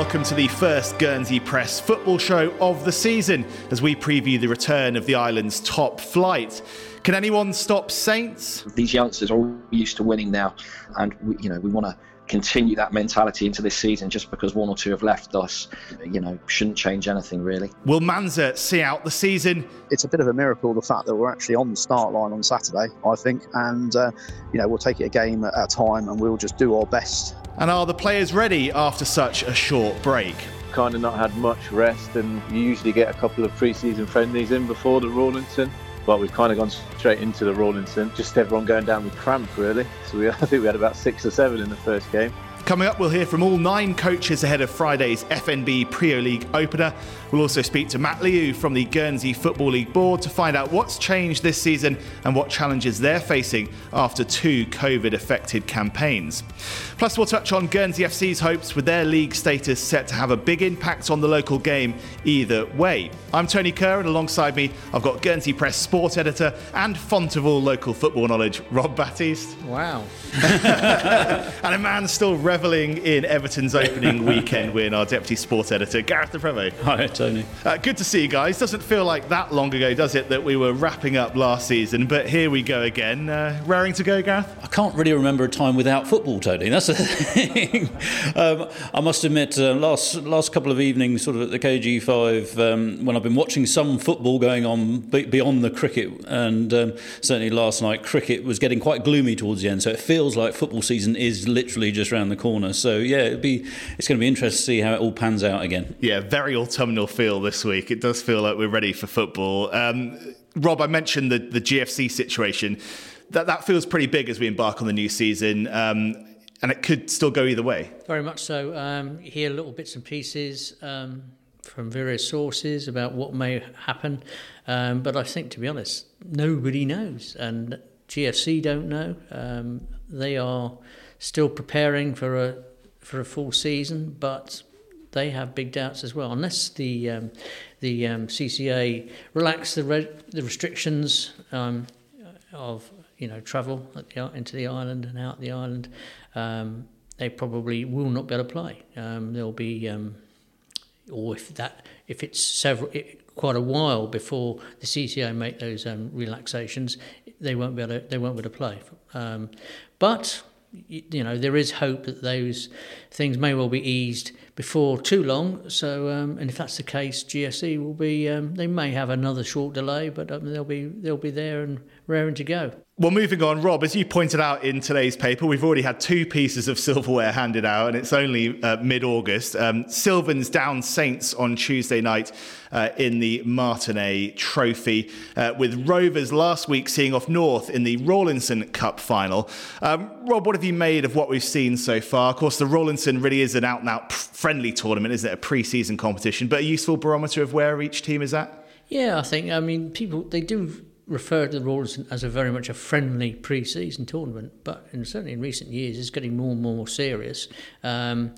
Hello and welcome to the first Guernsey Press football show of the season as we preview the return of the island's top flight. Can anyone stop Saints? These youngsters are all used to winning now, and we, you know we want to continue that mentality into this season. Just because one or two have left us, you know, shouldn't change anything really. Will Manza see out the season? It's a bit of a miracle the fact that we're actually on the start line on Saturday, I think, and uh, you know we'll take it a game at a time, and we'll just do our best and are the players ready after such a short break? Kind of not had much rest, and you usually get a couple of pre season friendlies in before the Rawlinson. But we've kind of gone straight into the Rawlinson, just everyone going down with cramp, really. So we, I think we had about six or seven in the first game. Coming up, we'll hear from all nine coaches ahead of Friday's FNB Priaulx League opener. We'll also speak to Matt Liu from the Guernsey Football League board to find out what's changed this season and what challenges they're facing after two COVID affected campaigns. Plus, we'll touch on Guernsey FC's hopes with their league status set to have a big impact on the local game either way. I'm Tony Kerr, and alongside me, I've got Guernsey Press sport editor and font of all local football knowledge, Rob Batiste. Wow. and a man still revelling in Everton's opening weekend win, our deputy sports editor, Gareth de Premo. Hi, Tony. Uh, good to see you guys. Doesn't feel like that long ago, does it, that we were wrapping up last season? But here we go again. Uh, raring to go, Gareth? I can't really remember a time without football, Tony. That's the thing. um, I must admit, uh, last last couple of evenings, sort of at the KG5, um, when I've been watching some football going on beyond the cricket, and um, certainly last night, cricket was getting quite gloomy towards the end. So it feels like football season is literally just around the corner. So yeah, it'd be it's going to be interesting to see how it all pans out again. Yeah, very autumnal feel this week. It does feel like we're ready for football. Um, Rob, I mentioned the, the GFC situation. That, that feels pretty big as we embark on the new season. Um, and it could still go either way. Very much so. Um, hear little bits and pieces um, from various sources about what may happen. Um, but I think, to be honest, nobody knows. And GFC don't know. Um, they are still preparing for a for a full season, but they have big doubts as well. Unless the um, the um, CCA relax the re- the restrictions um, of you know travel the, into the island and out the island, um, they probably will not be able to play. Um, there'll be um, or if that if it's several it, quite a while before the CCA make those relaxations, they won't be able to, they won't be able to play. But you know there is hope that those things may well be eased before too long. So, um, and if that's the case, GSE will be. Um, they may have another short delay, but um, they'll be they'll be there and raring to go. Well, moving on, Rob, as you pointed out in today's paper, we've already had two pieces of silverware handed out, and it's only uh, mid August. Um, Sylvans down Saints on Tuesday night uh, in the Martinet Trophy, uh, with Rovers last week seeing off North in the Rawlinson Cup final. Um, Rob, what have you made of what we've seen so far? Of course, the Rawlinson really is an out and out friendly tournament, isn't it? A pre season competition, but a useful barometer of where each team is at? Yeah, I think, I mean, people, they do refer to the Rawlinson as a very much a friendly pre-season tournament, but in, certainly in recent years, it's getting more and more serious. Um,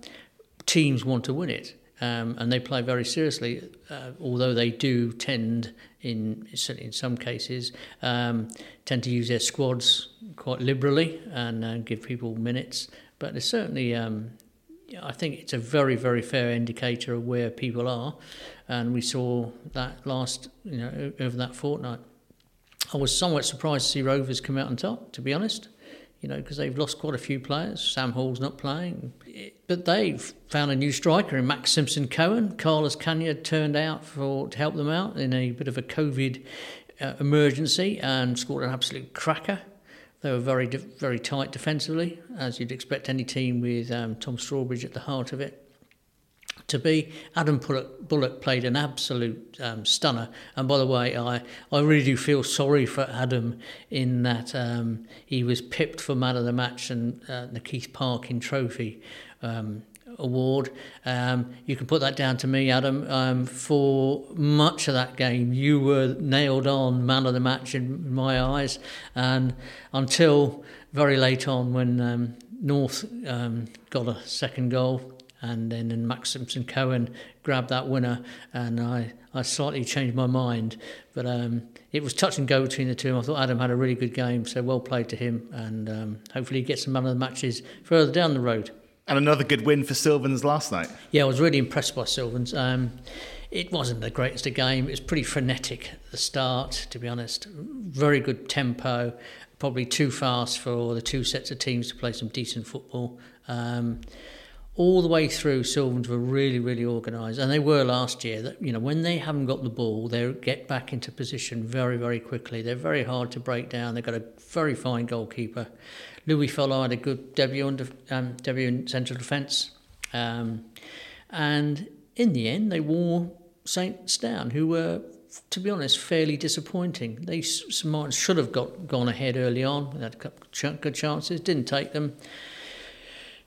teams want to win it, um, and they play very seriously. Uh, although they do tend, in certainly in some cases, um, tend to use their squads quite liberally and uh, give people minutes. But there's certainly, um, I think it's a very, very fair indicator of where people are, and we saw that last, you know, over that fortnight. I was somewhat surprised to see Rovers come out on top, to be honest. You know, because they've lost quite a few players. Sam Hall's not playing, but they've found a new striker in Max Simpson Cohen. Carlos Cagna turned out for to help them out in a bit of a COVID uh, emergency and scored an absolute cracker. They were very, very tight defensively, as you'd expect any team with um, Tom Strawbridge at the heart of it to be. Adam Bullock, played an absolute um, stunner. And by the way, I, I really do feel sorry for Adam in that um, he was pipped for man of the match and uh, the Keith Parkin Trophy. Um, award. Um, you can put that down to me, Adam. Um, for much of that game, you were nailed on man of the match in my eyes, and until very late on when um, North got a second goal, and then and Max Simpson Cohen grabbed that winner, and I, I slightly changed my mind. But um, it was touch and go between the two. I thought Adam had a really good game, so well played to him, and um, hopefully he gets some man of the matches further down the road. And another good win for Sylvans last night. Yeah, I was really impressed by Sylvans. Um, it wasn't the greatest of game. It was pretty frenetic at the start, to be honest. Very good tempo, probably too fast for the two sets of teams to play some decent football. Um, all the way through, Sylvans were really, really organised, and they were last year. That you know, when they haven't got the ball, they get back into position very, very quickly. They're very hard to break down. They've got a very fine goalkeeper. Louis Fuller had a good debut on um, debut in central defence, um, and in the end, they wore Saints down, who were, to be honest, fairly disappointing. They St should have got gone ahead early on. They had a couple of good chances, didn't take them.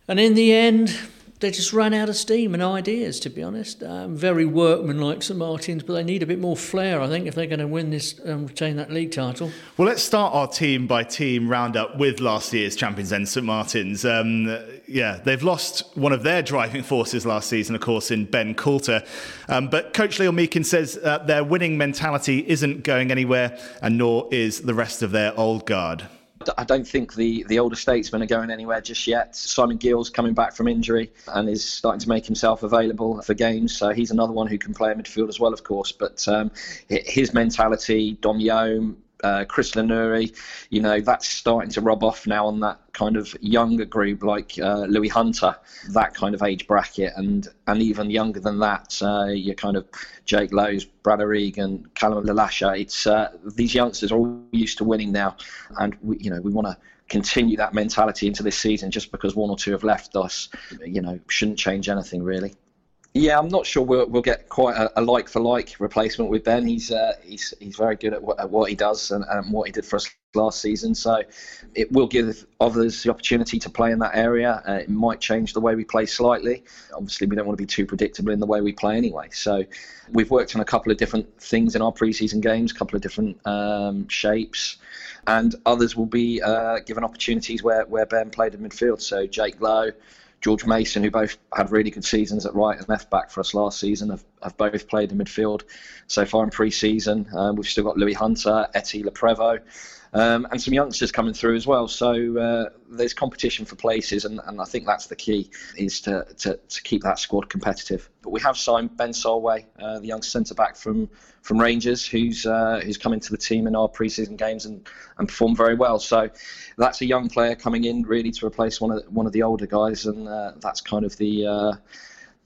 And in the end, they just ran out of steam and ideas, to be honest. Um, very workmanlike St Martin's, but they need a bit more flair, I think, if they're going to win this and um, retain that league title. Well, let's start our team by team roundup with last year's champions and St Martin's. Um, yeah, they've lost one of their driving forces last season, of course, in Ben Coulter. Um, but Coach Leo Meakin says uh, their winning mentality isn't going anywhere, and nor is the rest of their old guard. I don't think the, the older statesmen are going anywhere just yet. Simon Gill's coming back from injury and is starting to make himself available for games. So he's another one who can play in midfield as well, of course. But um, his mentality, Dom Yome, uh, Chris Lenuri, you know, that's starting to rub off now on that kind of younger group like uh, Louis Hunter, that kind of age bracket, and and even younger than that, uh, you're kind of Jake Lowe's, Brad Regan, Callum Lalasha. It's uh, these youngsters are all used to winning now, and we, you know we want to continue that mentality into this season. Just because one or two have left us, you know, shouldn't change anything really. Yeah, I'm not sure we'll, we'll get quite a, a like for like replacement with Ben. He's uh, he's he's very good at what, at what he does and, and, what he did for us last season. So it will give others the opportunity to play in that area. Uh, it might change the way we play slightly. Obviously, we don't want to be too predictable in the way we play anyway. So we've worked on a couple of different things in our preseason games, a couple of different um, shapes, and others will be uh, given opportunities where where Ben played in midfield. So Jake Lowe. George Mason, who both had really good seasons at right and left back for us last season, have, have both played in midfield so far in pre season. Um, we've still got Louis Hunter, Etty Leprevo, um, and some youngsters coming through as well. So uh, there's competition for places, and, and I think that's the key is to, to, to keep that squad competitive. But we have signed Ben Solway, uh, the young centre back from from Rangers, who's uh, who's come into the team in our pre-season games and, and performed very well. So that's a young player coming in really to replace one of one of the older guys, and uh, that's kind of the uh,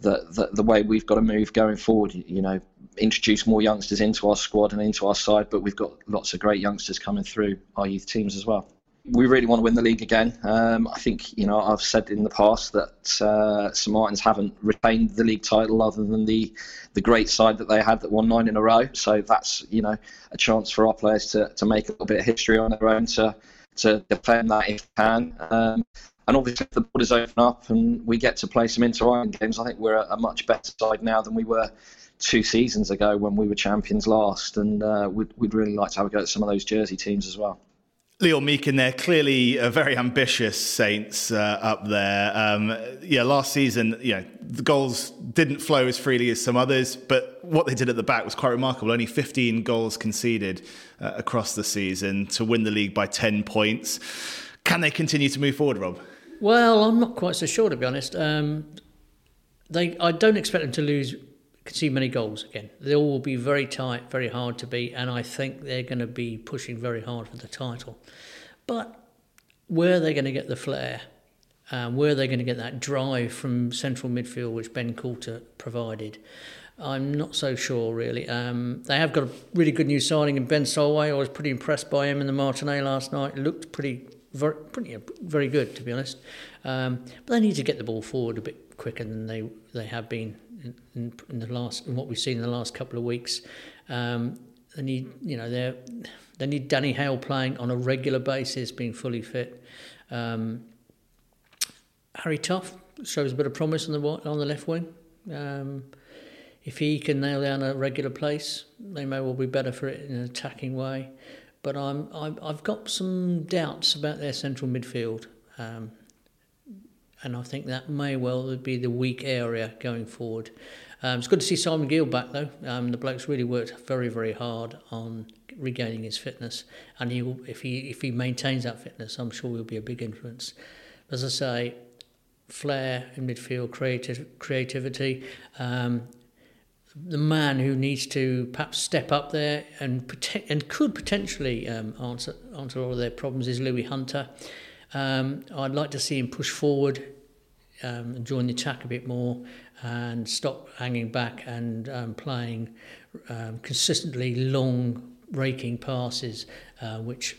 the, the, the way we've got to move going forward. You know, introduce more youngsters into our squad and into our side, but we've got lots of great youngsters coming through our youth teams as well. We really want to win the league again. Um, I think you know I've said in the past that uh, St Martins haven't retained the league title other than the the great side that they had that won nine in a row. So that's you know a chance for our players to, to make a little bit of history on their own to to defend that if they can. Um, and obviously, if the borders open up and we get to play some inter-island games, I think we're a, a much better side now than we were two seasons ago when we were champions last. And uh, we'd, we'd really like to have a go at some of those Jersey teams as well. Leo Meakin there, clearly a very ambitious Saints uh, up there. Um, yeah, last season, you know, the goals didn't flow as freely as some others, but what they did at the back was quite remarkable. Only 15 goals conceded uh, across the season to win the league by 10 points. Can they continue to move forward, Rob? Well, I'm not quite so sure, to be honest. Um, they, I don't expect them to lose, concede many goals again. They all will be very tight, very hard to beat, and I think they're going to be pushing very hard for the title. But where are they going to get the flair? Um, where are they going to get that drive from central midfield, which Ben Coulter provided? I'm not so sure, really. Um, they have got a really good new signing in Ben Solway. I was pretty impressed by him in the Martinet last night. It looked pretty very, pretty, very good, to be honest. Um, but they need to get the ball forward a bit quicker than they they have been in, in, in the last in what we've seen in the last couple of weeks. Um, they need, you know, they they need Danny Hale playing on a regular basis, being fully fit. Um, Harry Tough shows a bit of promise on the on the left wing. Um, if he can nail down a regular place, they may well be better for it in an attacking way but I'm, i have got some doubts about their central midfield. Um, and I think that may well be the weak area going forward. Um, it's good to see Simon Gill back though. Um, the bloke's really worked very, very hard on regaining his fitness, and he if he if he maintains that fitness, I'm sure he'll be a big influence. As I say, flair in midfield, creative creativity. Um, the man who needs to perhaps step up there and protect and could potentially um, answer answer all of their problems is Louis Hunter. Um, I'd like to see him push forward um, and join the attack a bit more and stop hanging back and um, playing um, consistently long raking passes, uh, which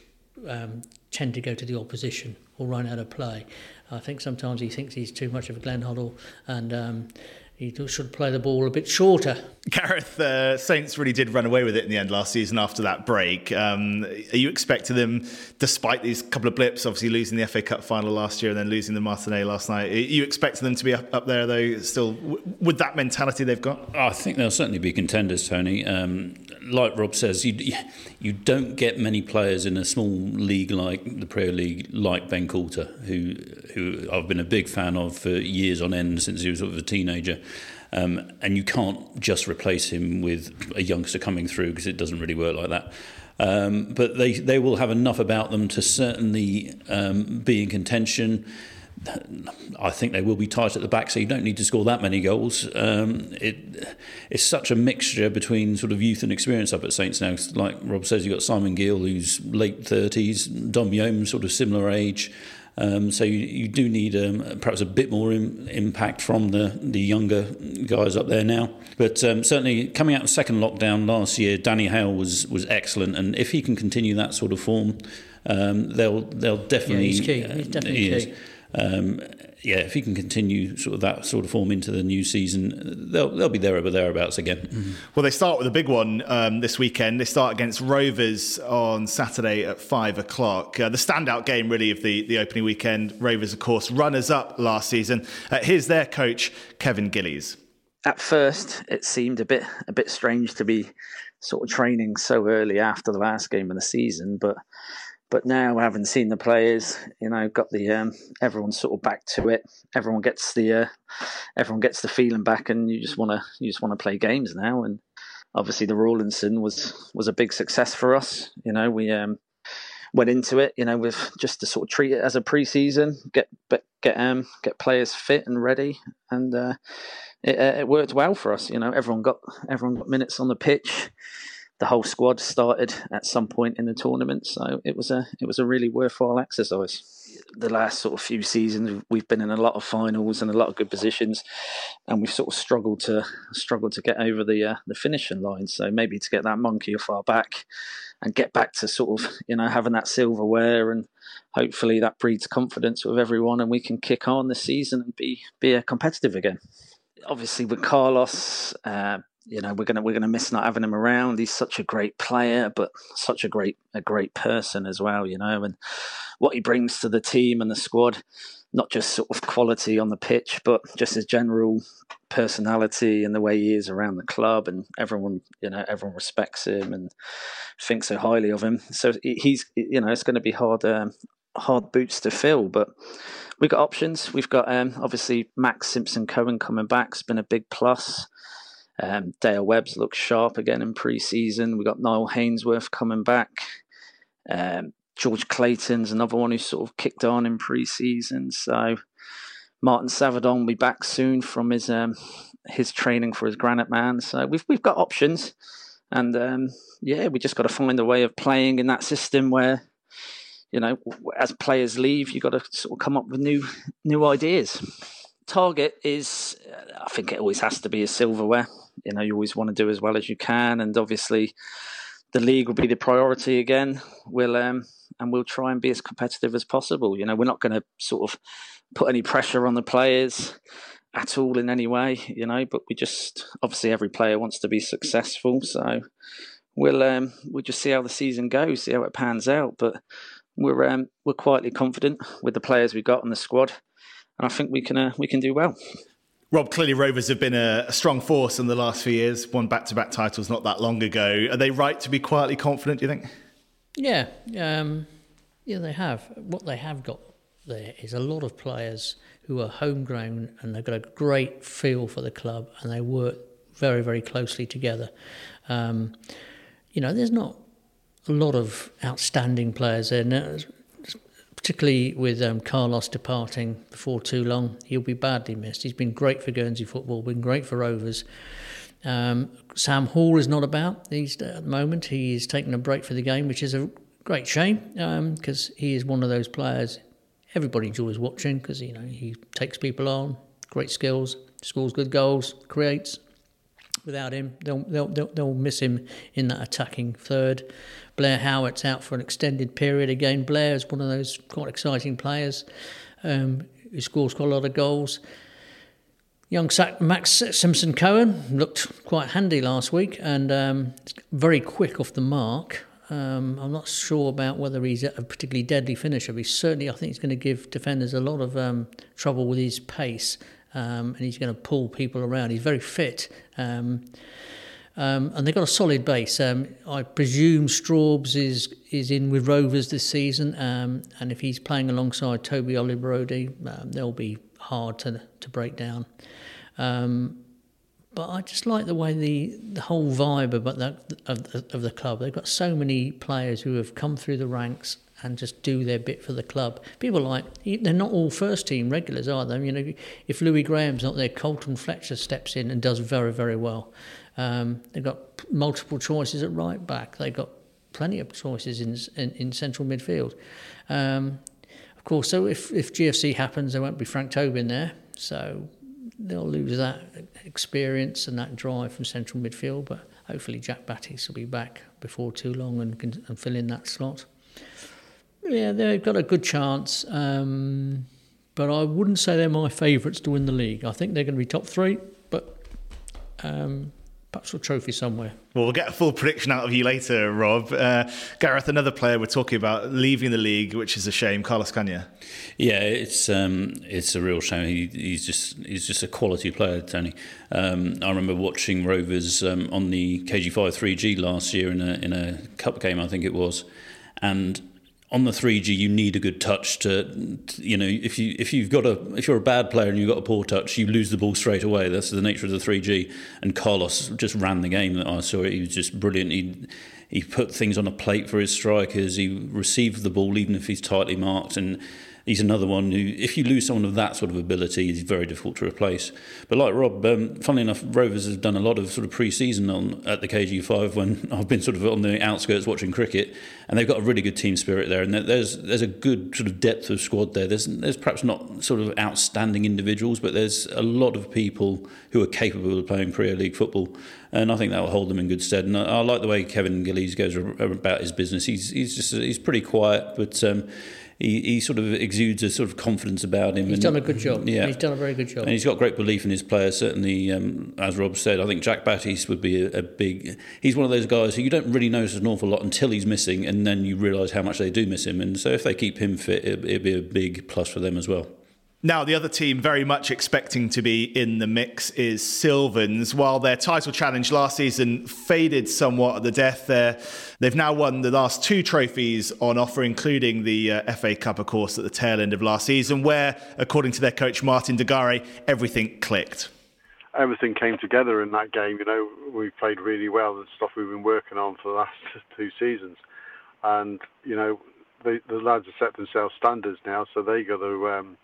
um, tend to go to the opposition or run out of play. I think sometimes he thinks he's too much of a Glenn Hoddle and um, he should play the ball a bit shorter. Gareth, uh, Saints really did run away with it in the end last season after that break. Um, are you expecting them, despite these couple of blips, obviously losing the FA Cup final last year and then losing the Martinet last night, are you expecting them to be up, up there, though, still with that mentality they've got? I think they'll certainly be contenders, Tony. Um, like Rob says, you, you don't get many players in a small league like the Premier League, like Ben Coulter, who, who I've been a big fan of for years on end since he was sort of a teenager. Um, and you can't just replace him with a youngster coming through because it doesn't really work like that. Um, but they, they will have enough about them to certainly um, be in contention. I think they will be tight at the back, so you don't need to score that many goals. Um, it, it's such a mixture between sort of youth and experience up at Saints now. Like Rob says, you've got Simon Gill, who's late 30s, Dom Youm, sort of similar age. Um, so you, you do need um, perhaps a bit more impact from the, the younger guys up there now. But um, certainly coming out of second lockdown last year, Danny Hale was was excellent, and if he can continue that sort of form, um, they'll they'll definitely. Yeah, he's key. He's definitely uh, key. Yeah, if he can continue sort of that sort of form into the new season, they'll they'll be there or thereabouts again. Mm-hmm. Well, they start with a big one um, this weekend. They start against Rovers on Saturday at five o'clock. Uh, the standout game, really, of the the opening weekend. Rovers, of course, runners up last season. Uh, here's their coach, Kevin Gillies. At first, it seemed a bit a bit strange to be sort of training so early after the last game of the season, but but now, having seen the players, you know, got the um, everyone sort of back to it. Everyone gets the uh, everyone gets the feeling back, and you just want to you just want to play games now. And obviously, the Rawlinson was was a big success for us. You know, we um, went into it, you know, with just to sort of treat it as a pre-season, get get um get players fit and ready, and uh, it, uh, it worked well for us. You know, everyone got everyone got minutes on the pitch the whole squad started at some point in the tournament, so it was a it was a really worthwhile exercise. The last sort of few seasons, we've been in a lot of finals and a lot of good positions, and we've sort of struggled to struggled to get over the uh, the finishing line. So maybe to get that monkey off our back and get back to sort of you know having that silverware and hopefully that breeds confidence with everyone and we can kick on this season and be be competitive again obviously with Carlos, uh, you know we're gonna we're gonna miss not having him around. He's such a great player, but such a great a great person as well. You know, and what he brings to the team and the squad, not just sort of quality on the pitch, but just his general personality and the way he is around the club, and everyone you know everyone respects him and thinks so highly of him. So he's you know it's going to be hard um, hard boots to fill, but we've got options. We've got um, obviously Max Simpson Cohen coming back. It's been a big plus. Um, Dale Webb's looked sharp again in pre-season. We got Niall Hainsworth coming back. Um, George Clayton's another one who sort of kicked on in pre-season. So Martin Savadon will be back soon from his um, his training for his Granite Man. So we've we've got options, and um, yeah, we just got to find a way of playing in that system where you know as players leave, you've got to sort of come up with new new ideas. Target is, I think it always has to be a silverware you know you always want to do as well as you can, and obviously the league will be the priority again. We'll um, and we'll try and be as competitive as possible. You know, we're not going to sort of put any pressure on the players at all in any way. You know, but we just obviously every player wants to be successful, so we'll um, we'll just see how the season goes, see how it pans out. But we're um, we're quietly confident with the players we've got on the squad, and I think we can uh, we can do well. Rob, clearly Rovers have been a, a strong force in the last few years, won back to back titles not that long ago. Are they right to be quietly confident, do you think? Yeah, um, yeah, they have. What they have got there is a lot of players who are homegrown and they've got a great feel for the club and they work very, very closely together. Um, you know, there's not a lot of outstanding players there. Particularly with um, Carlos departing before too long, he'll be badly missed. He's been great for Guernsey football, been great for Rovers. Um, Sam Hall is not about He's at the moment. He is taking a break for the game, which is a great shame because um, he is one of those players everybody enjoys watching because you know he takes people on, great skills, scores good goals, creates. Without him, they'll, they'll, they'll, miss him in that attacking third. Blair Howart's out for an extended period again. Blair is one of those quite exciting players um, who scores quite a lot of goals. Young Max Simpson Cohen looked quite handy last week and um, very quick off the mark. Um, I'm not sure about whether he's a particularly deadly finisher, but certainly, I think, he's going to give defenders a lot of um, trouble with his pace, um, and he's going to pull people around. He's very fit, um, um, and they've got a solid base. Um, I presume Straubs is is in with Rovers this season, and if he's playing alongside Toby Olibrodi, they'll be hard to to break down. Um, but I just like the way the, the whole vibe about that of, of the club. They've got so many players who have come through the ranks and just do their bit for the club. People like they're not all first team regulars, are they? You know, if Louis Graham's not there, Colton Fletcher steps in and does very very well. Um, they've got multiple choices at right back. They've got plenty of choices in in, in central midfield. Um, of course, so if if GFC happens, there won't be Frank Tobin there. So they'll lose that experience and that drive from central midfield. But hopefully, Jack Battis will be back before too long and can and fill in that slot. Yeah, they've got a good chance, um, but I wouldn't say they're my favourites to win the league. I think they're going to be top three, but um, perhaps a trophy somewhere. Well, we'll get a full prediction out of you later, Rob. Uh, Gareth, another player we're talking about leaving the league, which is a shame. Carlos Cagna. Yeah, it's um, it's a real shame. He, he's just he's just a quality player, Tony. Um, I remember watching Rovers um, on the KG5 3G last year in a in a cup game, I think it was, and on the 3G, you need a good touch to, you know, if you if you've got a if you're a bad player and you've got a poor touch, you lose the ball straight away. That's the nature of the 3G. And Carlos just ran the game that I saw. He was just brilliant. He he put things on a plate for his strikers. He received the ball even if he's tightly marked and he's another one who, if you lose someone of that sort of ability, is very difficult to replace. But like Rob, um, funnily enough, Rovers have done a lot of sort of pre-season on at the KG5 when I've been sort of on the outskirts watching cricket, and they've got a really good team spirit there, and there's there's a good sort of depth of squad there. There's there's perhaps not sort of outstanding individuals, but there's a lot of people who are capable of playing Premier League football, and I think that will hold them in good stead. And I, I like the way Kevin Gillies goes about his business. He's he's just he's pretty quiet, but. Um, he, he sort of exudes a sort of confidence about him. He's and, done a good job. Yeah, he's done a very good job. And he's got great belief in his players. Certainly, um, as Rob said, I think Jack Battis would be a, a, big. He's one of those guys who you don't really notice an awful lot until he's missing, and then you realise how much they do miss him. And so, if they keep him fit, it, it'd be a big plus for them as well. Now, the other team very much expecting to be in the mix is Sylvans. While their title challenge last season faded somewhat at the death there, they've now won the last two trophies on offer, including the uh, FA Cup, of course, at the tail end of last season, where, according to their coach Martin Degare, everything clicked. Everything came together in that game. You know, we played really well, the stuff we've been working on for the last two seasons. And, you know, the, the lads have set themselves standards now, so they got to. Um,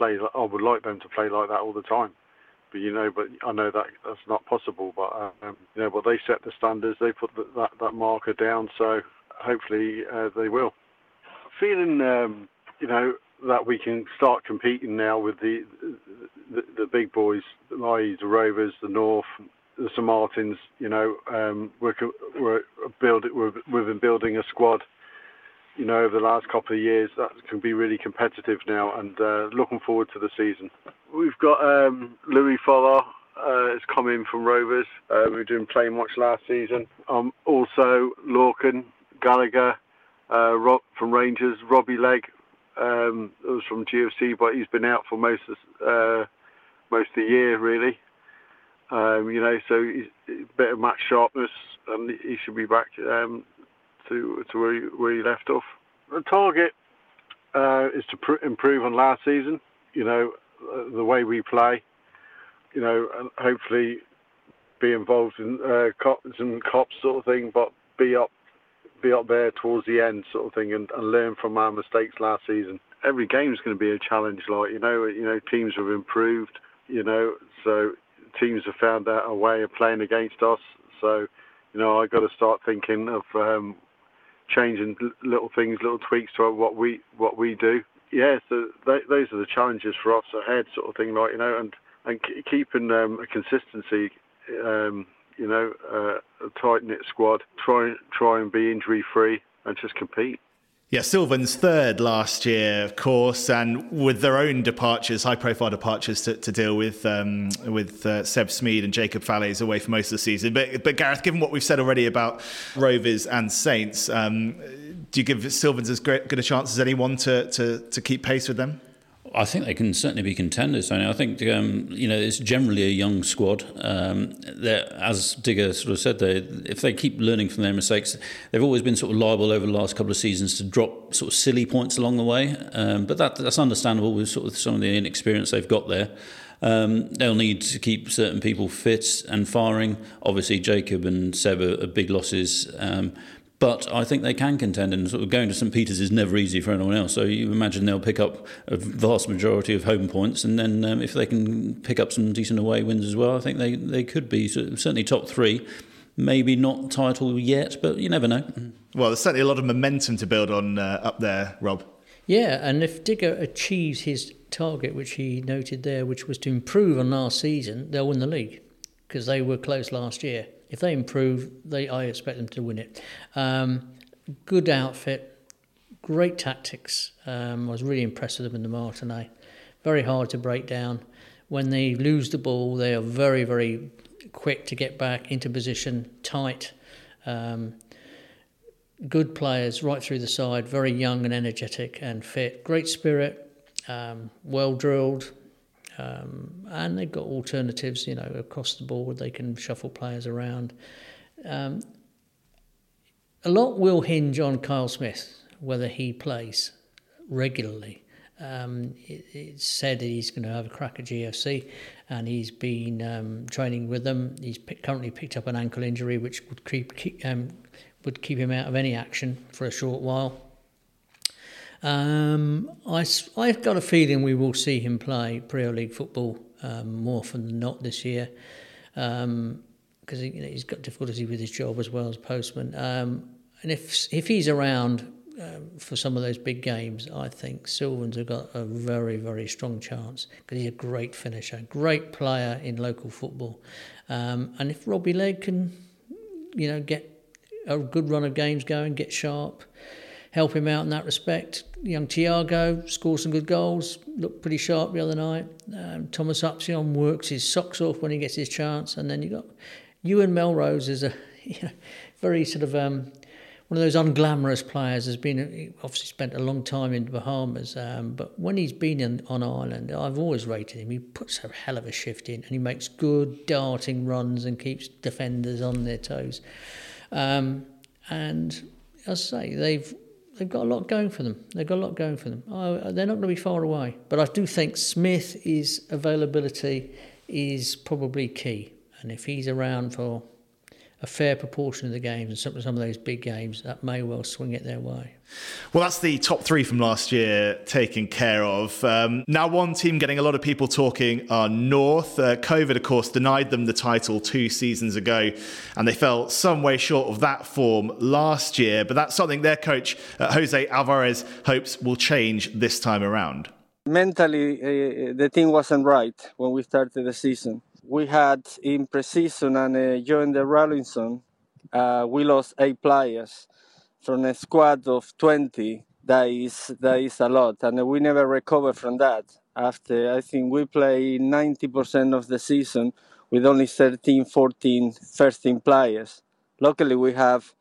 play. I would like them to play like that all the time, but you know, but I know that that's not possible. But um, you know, but they set the standards. They put the, that that marker down. So hopefully uh, they will. Feeling, um, you know, that we can start competing now with the the, the big boys, i.e. the Rovers, the North, the St Martins. You know, um, we're we're building we've been building a squad you know, over the last couple of years, that can be really competitive now, and uh, looking forward to the season. We've got um, Louis Fuller uh, has come in from Rovers. Uh, we were doing playing much last season. Um, also, Lorcan, Gallagher uh, Rob, from Rangers, Robbie Legg um, was from GFC, but he's been out for most of, uh, most of the year, really. Um, you know, so he's a bit of match sharpness, and he should be back um, to to where you, where you left off. The target uh, is to pr- improve on last season. You know, uh, the way we play. You know, and hopefully be involved in uh, cops and cops sort of thing, but be up be up there towards the end, sort of thing, and, and learn from our mistakes last season. Every game is going to be a challenge, like you know, you know, teams have improved, you know, so teams have found out a way of playing against us. So, you know, I got to start thinking of um, changing little things, little tweaks to what we what we do. Yeah, so th- those are the challenges for us ahead, sort of thing, like you know, and and keeping um, a consistency. Um, you know, uh, a tight knit squad. Try try and be injury free and just compete. Yeah, Sylvans third last year, of course, and with their own departures, high-profile departures to, to deal with, um, with uh, Seb Smeed and Jacob Fallaize away for most of the season. But, but Gareth, given what we've said already about Rovers and Saints, um, do you give Sylvans as great, good a chance as anyone to, to, to keep pace with them? I think they can certainly be contenders. I think um, you know it's generally a young squad. Um, as Digger sort of said, they, if they keep learning from their mistakes, they've always been sort of liable over the last couple of seasons to drop sort of silly points along the way. Um, but that, that's understandable with sort of some of the inexperience they've got there. Um, they'll need to keep certain people fit and firing. Obviously, Jacob and Seb are, are big losses. Um, but I think they can contend, and sort of going to St Peter's is never easy for anyone else. So you imagine they'll pick up a vast majority of home points, and then um, if they can pick up some decent away wins as well, I think they, they could be certainly top three. Maybe not title yet, but you never know. Well, there's certainly a lot of momentum to build on uh, up there, Rob. Yeah, and if Digger achieves his target, which he noted there, which was to improve on last season, they'll win the league because they were close last year. If they improve, they I expect them to win it. Um, good outfit, great tactics. Um, I was really impressed with them in the Martinet. Very hard to break down. When they lose the ball, they are very, very quick to get back into position, tight. Um, good players right through the side, very young and energetic and fit. Great spirit, um, well drilled, um, and they've got alternatives, you know, across the board. They can shuffle players around. Um, a lot will hinge on Kyle Smith, whether he plays regularly. Um, it, it's said that he's going to have a crack at GFC, and he's been um, training with them. He's currently picked up an ankle injury, which would keep, keep um, would keep him out of any action for a short while. Um, I, I've got a feeling we will see him play Premier League football um, more often than not this year because um, he, you know, he's got difficulty with his job as well as postman. Um, and if if he's around um, for some of those big games, I think Sylvans have got a very, very strong chance because he's a great finisher, great player in local football. Um, and if Robbie Legg can, you know, get a good run of games going, get sharp, help him out in that respect. Young Tiago scored some good goals, looked pretty sharp the other night. Um, Thomas Upsilon works his socks off when he gets his chance, and then you got Ewan Melrose is a you know, very sort of um, one of those unglamorous players. Has been obviously spent a long time in the Bahamas, um, but when he's been in, on island, I've always rated him. He puts a hell of a shift in, and he makes good darting runs and keeps defenders on their toes. Um, and as I say, they've they've got a lot going for them. They've got a lot going for them. Oh, they're not going to be far away. But I do think Smith's availability is probably key. And if he's around for a fair proportion of the games and some, some of those big games, that may well swing it their way. Well, that's the top three from last year taken care of. Um, now, one team getting a lot of people talking are North. Uh, COVID, of course, denied them the title two seasons ago, and they fell some way short of that form last year. But that's something their coach, uh, Jose Alvarez, hopes will change this time around. Mentally, uh, the team wasn't right when we started the season we had in preseason and uh, during the Rawlinson, uh, we lost eight players from a squad of 20. That is that is a lot, and we never recovered from that. After I think we play 90% of the season with only 13, 14 first team players. Luckily, we have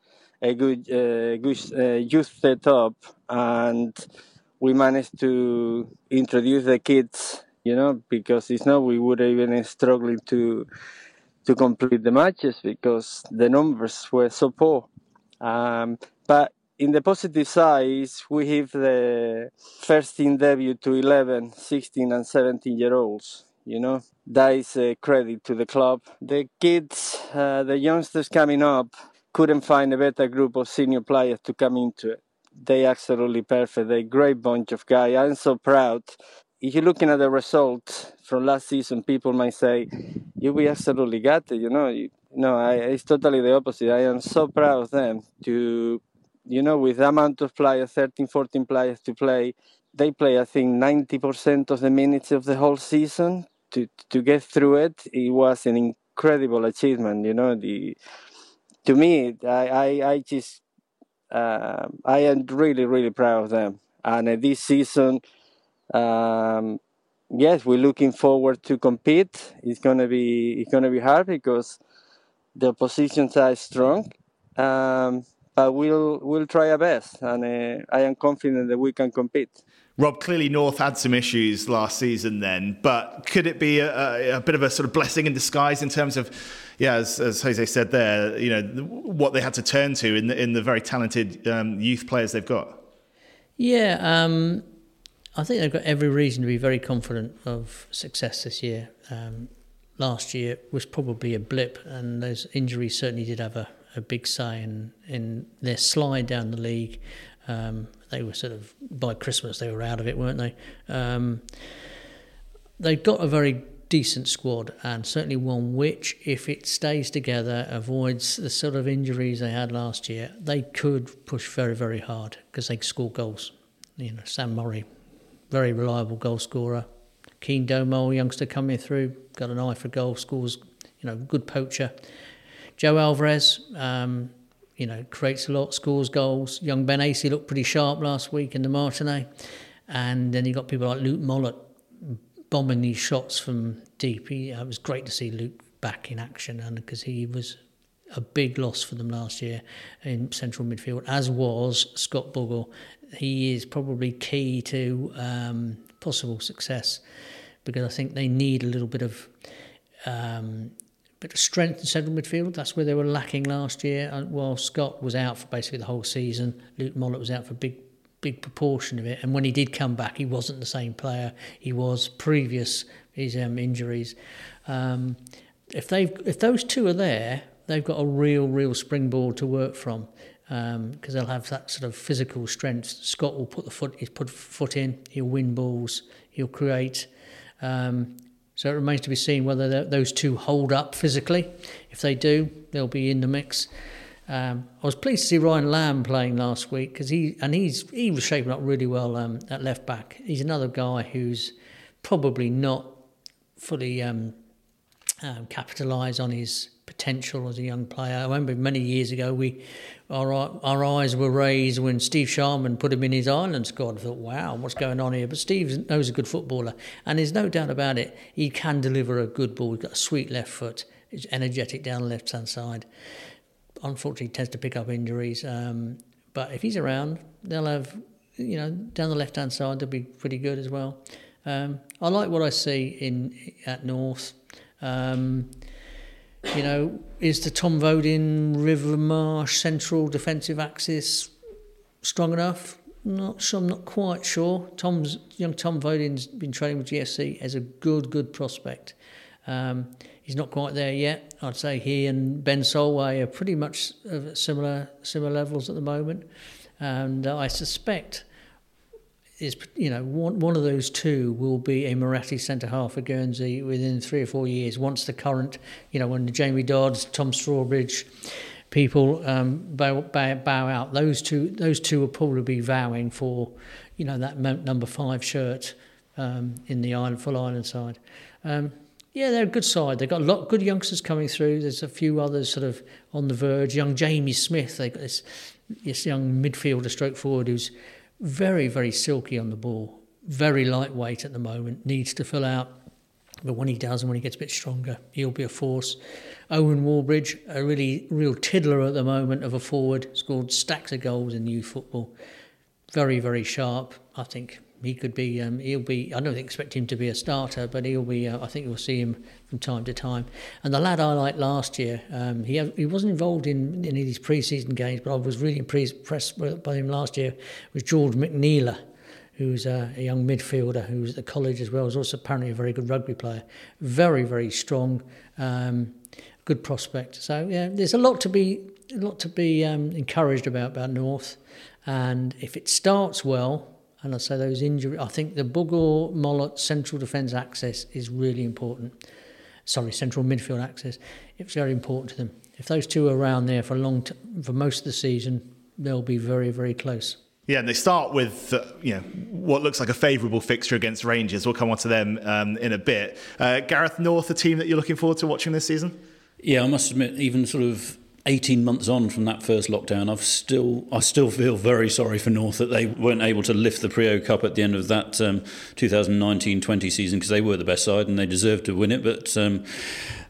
a good, uh, good uh, youth setup, and we managed to introduce the kids you know, because if not, we would even been struggling to to complete the matches because the numbers were so poor. Um, but in the positive side, we have the first team debut to 11, 16, and 17 year olds. You know, that is a credit to the club. The kids, uh, the youngsters coming up, couldn't find a better group of senior players to come into it. They absolutely perfect. They're a great bunch of guys. I'm so proud. If you're looking at the results from last season, people might say, "You be absolutely gutted," you know. No, I, it's totally the opposite. I am so proud of them to, you know, with the amount of players, 13, 14 players to play, they play, I think, 90% of the minutes of the whole season. To, to get through it, it was an incredible achievement. You know, the to me, I, I, I just, uh, I am really, really proud of them. And uh, this season, um, yes, we're looking forward to compete. It's gonna be, it's gonna be hard because the positions are strong. Um, but we'll we'll try our best, and uh, I am confident that we can compete. Rob, clearly North had some issues last season then, but could it be a, a, bit of a sort of blessing in disguise in terms of, yeah, as, as Jose said there, you know, what they had to turn to in the, in the very talented um, youth players they've got? Yeah, um, I think they've got every reason to be very confident of success this year. Um, last year was probably a blip, and those injuries certainly did have a, a big say in, in their slide down the league. Um, they were sort of by Christmas they were out of it, weren't they? Um, they've got a very decent squad, and certainly one which, if it stays together, avoids the sort of injuries they had last year. They could push very, very hard because they score goals. You know, Sam Murray, very reliable goal scorer. Keane Domo, youngster coming through, got an eye for goal, scores. You know, good poacher. Joe Alvarez, um, you know, creates a lot, scores goals. Young Ben Acey looked pretty sharp last week in the Martinet. And then you got people like Luke Mollett bombing these shots from deep. He, it was great to see Luke back in action and because he was a big loss for them last year in central midfield, as was Scott Bogle. He is probably key to um, possible success because I think they need a little bit of um, bit of strength in central midfield. That's where they were lacking last year. And while Scott was out for basically the whole season, Luke Mollett was out for a big, big proportion of it. And when he did come back, he wasn't the same player he was previous his um, injuries. Um, if they if those two are there, they've got a real, real springboard to work from because um, they'll have that sort of physical strength. Scott will put the foot, he's put foot in, he'll win balls, he'll create. Um, so it remains to be seen whether those two hold up physically. If they do, they'll be in the mix. Um, I was pleased to see Ryan Lamb playing last week because he and he's he was shaping up really well um, at left back. He's another guy who's probably not fully um, um, capitalised on his potential as a young player. I remember many years ago we our our eyes were raised when Steve Sharman put him in his island squad. I thought, wow, what's going on here? But Steve knows a good footballer, and there's no doubt about it. He can deliver a good ball. He's got a sweet left foot. He's energetic down the left hand side. Unfortunately, he tends to pick up injuries. Um, but if he's around, they'll have you know down the left hand side. They'll be pretty good as well. Um, I like what I see in at North. Um, you know, is the Tom Vodin River Marsh central defensive axis strong enough? Not sure. I'm not quite sure. Tom's young Tom Vodin's been training with GFC as a good, good prospect. Um, he's not quite there yet. I'd say he and Ben Solway are pretty much similar similar levels at the moment, and I suspect is you know one one of those two will be a Moretti centre half for Guernsey within three or four years. Once the current, you know, when the Jamie Dodds, Tom Strawbridge people um, bow, bow, bow out, those two those two will probably be vowing for, you know, that number five shirt um, in the island full island side. Um, yeah, they're a good side. They've got a lot good youngsters coming through. There's a few others sort of on the verge. Young Jamie Smith, they've got this, this young midfielder stroke forward who's very, very silky on the ball, very lightweight at the moment, needs to fill out. But when he does and when he gets a bit stronger, he'll be a force. Owen Warbridge, a really real tiddler at the moment of a forward, scored stacks of goals in youth football. Very, very sharp. I think he could be. Um, he'll be. I don't expect him to be a starter, but he'll be. Uh, I think you'll see him from time to time. And the lad I liked last year, um, he he wasn't involved in any of these pre-season games, but I was really impressed by him last year. Was George McNeela, who's a, a young midfielder who's at the college as well. Is also apparently a very good rugby player. Very very strong. Um, good prospect. So yeah, there's a lot to be a lot to be um, encouraged about about North, and if it starts well, and I say those injuries, I think the Bougourd Mollett central defence access is really important. Sorry, central midfield access. It's very important to them. If those two are around there for a long t- for most of the season, they'll be very very close. Yeah, and they start with uh, you know what looks like a favourable fixture against Rangers. We'll come on to them um, in a bit. Uh, Gareth North, a team that you're looking forward to watching this season. Yeah, I must admit, even sort of 18 months on from that first lockdown, I've still I still feel very sorry for North that they weren't able to lift the Priaulx Cup at the end of that um, 2019-20 season because they were the best side and they deserved to win it. But um,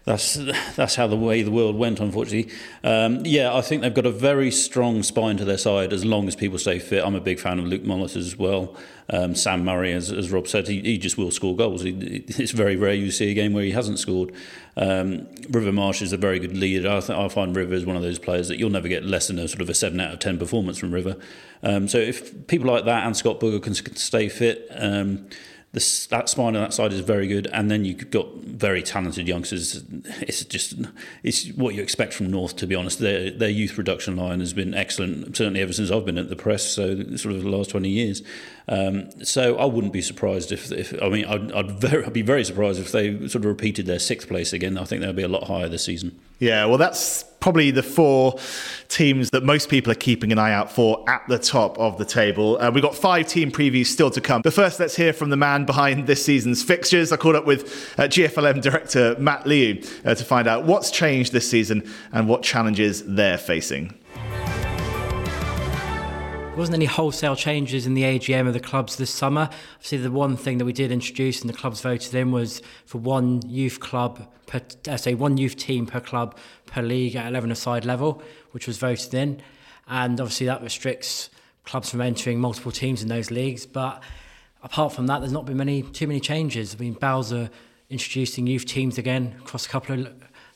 that's that's how the way the world went, unfortunately. Um, yeah, I think they've got a very strong spine to their side as long as people stay fit. I'm a big fan of Luke Mollett as well. Um, Sam Murray, as, as Rob said, he, he just will score goals. He, it's very rare you see a game where he hasn't scored. Um, River Marsh is a very good leader. I, th- I find River is one of those players that you'll never get less than a sort of a seven out of ten performance from River. Um, so if people like that and Scott Bougourd can stay fit. Um, the, that spine on that side is very good, and then you've got very talented youngsters. It's just it's what you expect from North, to be honest. Their their youth production line has been excellent, certainly ever since I've been at the press, so sort of the last twenty years. Um, so I wouldn't be surprised if, if I mean I'd, I'd, very, I'd be very surprised if they sort of repeated their sixth place again. I think they'll be a lot higher this season. Yeah, well, that's probably the four teams that most people are keeping an eye out for at the top of the table. Uh, we've got five team previews still to come. But first, let's hear from the man behind this season's fixtures. I caught up with uh, GFLM director Matt Liu uh, to find out what's changed this season and what challenges they're facing. Wasn't any wholesale changes in the AGM of the clubs this summer. Obviously, the one thing that we did introduce and the clubs voted in was for one youth club, per, uh, say one youth team per club per league at 11 side level, which was voted in. And obviously, that restricts clubs from entering multiple teams in those leagues. But apart from that, there's not been many too many changes. I mean, Bowser introducing youth teams again across a couple of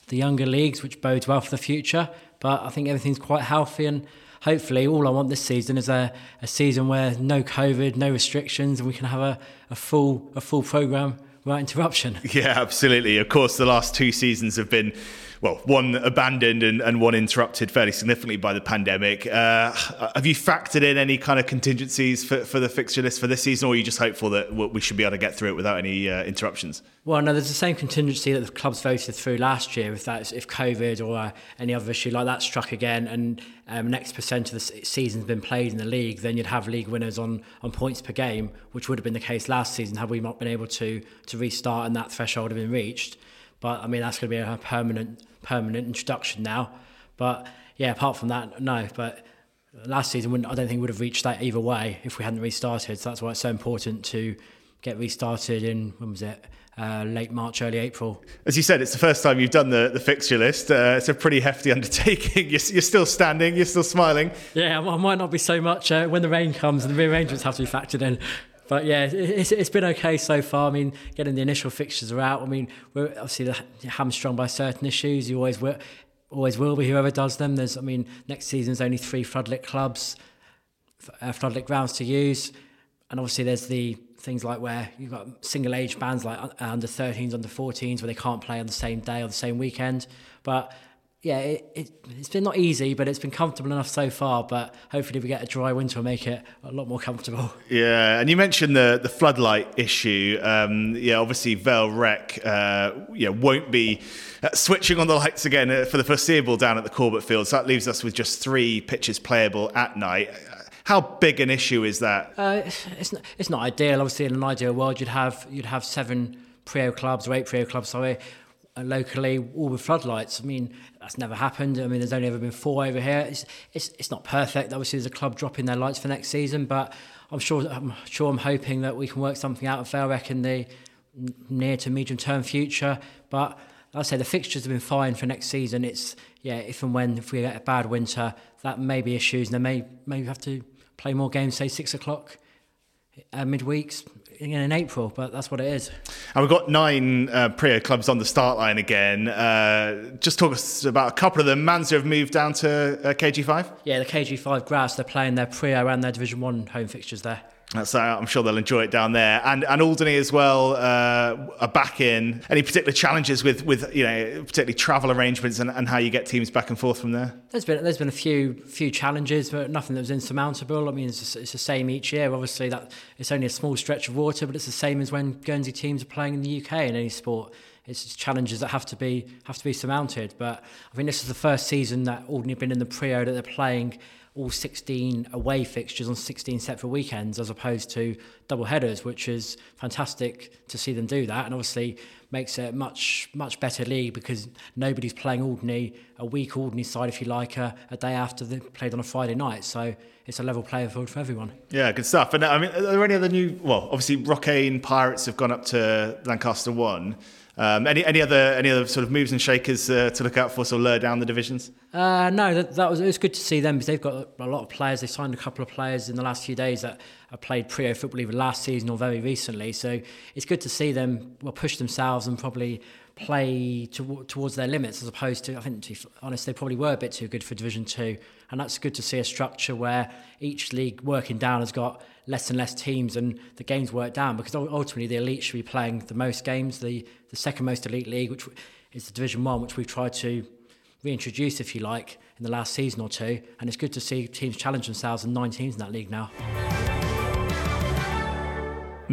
the younger leagues, which bodes well for the future. But I think everything's quite healthy and hopefully all I want this season is a, a season where no COVID, no restrictions, and we can have a, a full a full program without interruption. Yeah, absolutely. Of course, the last two seasons have been well, one abandoned and, and one interrupted fairly significantly by the pandemic. Uh, have you factored in any kind of contingencies for, for the fixture list for this season, or are you just hopeful that we should be able to get through it without any uh, interruptions? Well, no, there's the same contingency that the clubs voted through last year. If that, if COVID or uh, any other issue like that struck again, and um, next percent of the season's been played in the league, then you'd have league winners on on points per game, which would have been the case last season had we not been able to to restart and that threshold had been reached. But I mean, that's going to be a permanent permanent introduction now. But yeah, apart from that, no. But last season, I don't think we would have reached that either way if we hadn't restarted. So that's why it's so important to get restarted in when was it? Uh, late March, early April. As you said, it's the first time you've done the, the fixture list. Uh, it's a pretty hefty undertaking. You're, you're, still standing, you're still smiling. Yeah, well, I might not be so much uh, when the rain comes and the rearrangements have to be factored in. But yeah, it's, it's been okay so far. I mean, getting the initial fixtures are out. I mean, we're obviously hamstrung by certain issues. You always will, always will be whoever does them. There's, I mean, next season's only three floodlit clubs, uh, floodlit grounds to use, and obviously there's the things like where you've got single age bands like uh, under 13s, under 14s, where they can't play on the same day or the same weekend. But yeah, it, it, has been not easy, but it's been comfortable enough so far. But hopefully, we get a dry winter and make it a lot more comfortable. Yeah, and you mentioned the the floodlight issue. Um, yeah, obviously, Vale Rec uh, yeah, won't be uh, switching on the lights again uh, for the foreseeable down at the Corbett Field. So that leaves us with just three pitches playable at night. How big an issue is that? Uh, it's, not, it's not ideal. Obviously, in an ideal world, you'd have you'd have seven Priaulx clubs or eight Priaulx clubs, sorry, locally all with floodlights. I mean, that's never happened. I mean, there's only ever been four over here. It's it's it's not perfect. Obviously, there's a club dropping their lights for next season, but I'm sure I'm sure I'm hoping that we can work something out of Rec in the near to medium term future. But like I say the fixtures have been fine for next season. It's yeah, if and when if we get a bad winter, that may be issues, and they may maybe have to play more games, say six o'clock uh, midweeks in April, but that's what it is. And we've got nine uh, Priaulx clubs on the start line again. Uh, just talk us about a couple of them. Manzur have moved down to uh, KG5. Yeah, the KG5 Grass. They're playing their Priaulx and their Division One home fixtures there. So I'm sure they'll enjoy it down there, and and Alderney as well uh, are back in. Any particular challenges with with you know particularly travel arrangements and, and how you get teams back and forth from there? There's been there's been a few few challenges, but nothing that was insurmountable. I mean, it's, it's the same each year. Obviously, that it's only a small stretch of water, but it's the same as when Guernsey teams are playing in the UK in any sport. It's challenges that have to be have to be surmounted. But I think this is the first season that Alderney have been in the Priaulx that they're playing all 16 away fixtures on 16 separate weekends as opposed to double headers, which is fantastic to see them do that. And obviously makes it much, much better league because nobody's playing Alderney, a weak Alderney side, if you like, a, a day after they played on a Friday night. So it's a level playing field for everyone. Yeah, good stuff. And uh, I mean, are there any other new, well, obviously Rocquaine Pirates have gone up to Lancaster 1. Um, any any other any other sort of moves and shakers uh, to look out for, of lower down the divisions? Uh, no, that, that was it was good to see them because they've got a lot of players. They signed a couple of players in the last few days that have played Priaulx football either last season or very recently. So it's good to see them well push themselves and probably play to, towards their limits as opposed to I think to be honest they probably were a bit too good for Division Two, and that's good to see a structure where each league working down has got less and less teams and the games work down because ultimately the elite should be playing the most games. The the second most elite league, which is the Division One, which we've tried to reintroduce, if you like, in the last season or two. And it's good to see teams challenge themselves and nine teams in that league now.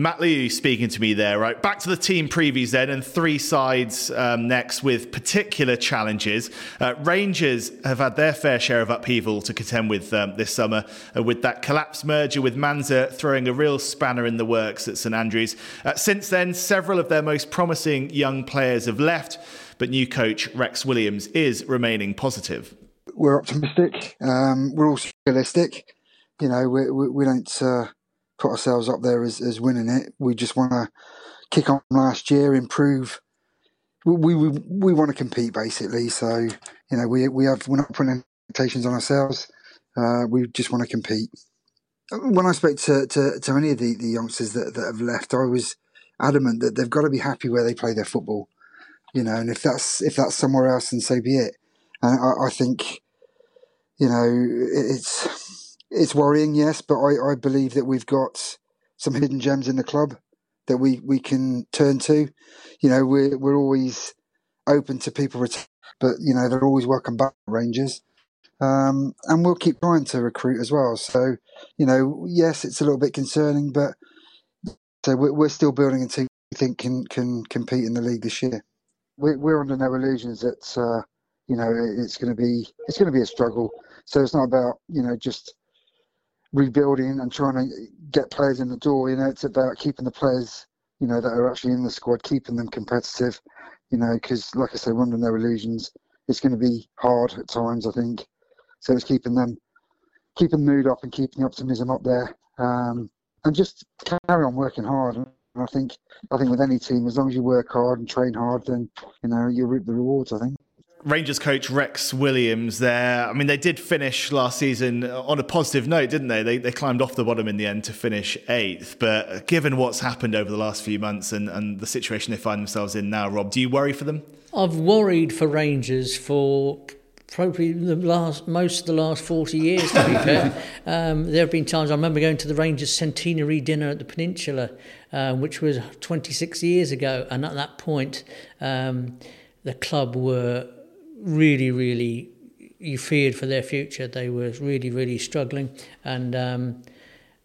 Matt Lee speaking to me there, right? Back to the team previews then, and three sides um, next with particular challenges. Uh, Rangers have had their fair share of upheaval to contend with um, this summer, uh, with that collapse merger with Manzur throwing a real spanner in the works at St Andrews. Uh, since then, several of their most promising young players have left, but new coach Rex Williams is remaining positive. We're optimistic. Um, we're also realistic. You know, we, we, we don't uh, put ourselves up there as, as winning it. We just want to kick on last year, improve. We we we want to compete basically. So you know we we have we're not putting expectations on ourselves. Uh, we just want to compete. When I spoke to, to, to any of the, the youngsters that, that have left, I was adamant that they've got to be happy where they play their football. You know, and if that's if that's somewhere else, then so be it. And I, I think, you know, it's it's worrying, yes, but I, I believe that we've got some hidden gems in the club that we, we can turn to. You know, we're we're always open to people, but you know they're always welcome back, Rangers. Um, and we'll keep trying to recruit as well. So, you know, yes, it's a little bit concerning, but so we're, we're still building a team we think can can compete in the league this year. We're, we're under no illusions that uh, you know it's going to be it's going to be a struggle. So it's not about you know just rebuilding and trying to get players in the door. You know, it's about keeping the players, you know, that are actually in the squad, keeping them competitive. You know, because like I say, we're under no illusions. It's going to be hard at times, I think. So it's keeping them, keeping the mood up and keeping the optimism up there, um, and just carry on working hard. And I think, I think with any team, as long as you work hard and train hard, then you know you reap the rewards. I think. Rangers coach Rex Williams there. I mean, they did finish last season on a positive note, didn't they? They, they climbed off the bottom in the end to finish eighth. But given what's happened over the last few months and, and the situation they find themselves in now, Rob, do you worry for them? I've worried for Rangers for probably the last most of the last 40 years to be fair um, there have been times I remember going to the Rangers centenary dinner at the Peninsula uh, which was 26 years ago and at that point um, the club were really, really, you feared for their future. They were really, really struggling, and um,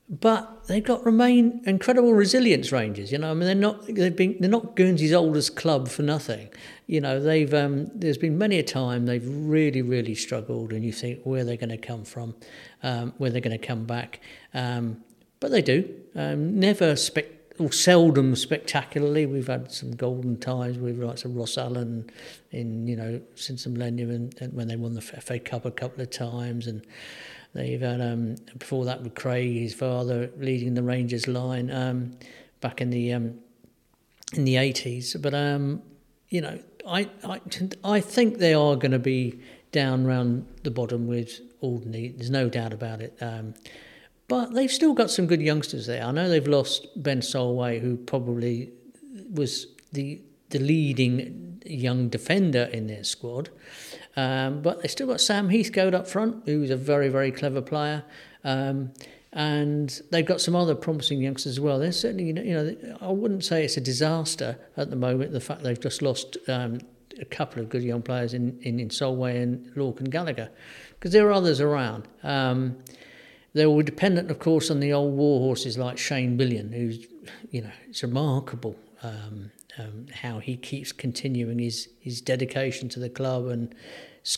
but they've got remain incredible resilience ranges. You know, I mean, they're not they've been they're not Guernsey's oldest club for nothing. You know, they've um, there's been many a time they've really, really struggled, and you think where they're going to come from, um, where they're going to come back. Um, but they do. Um, never spec or seldom spectacularly. We've had some golden times with like some Ross Allen in you know since millennium and, and, when they won the FA Cup a couple of times, and they've had um, before that with Craig, his father, leading the Rangers line um, back in the um, in the eighties. But um, you know, I, I I think they are going to be down around the bottom with Alderney. There's no doubt about it. Um, but they've still got some good youngsters there. I know they've lost Ben Solway, who probably was the the leading young defender in their squad. Um, but they still got Sam Heathcote up front, who's a very, very clever player. Um, and they've got some other promising youngsters as well. They're certainly, you know, I wouldn't say it's a disaster at the moment. The fact they've just lost um, a couple of good young players in in, in Solway and Lorcan Gallagher, because there are others around. They were dependent, of course, on the old war horses like Shane Billion, who's, you know, it's remarkable um, um, how he keeps continuing his his dedication to the club and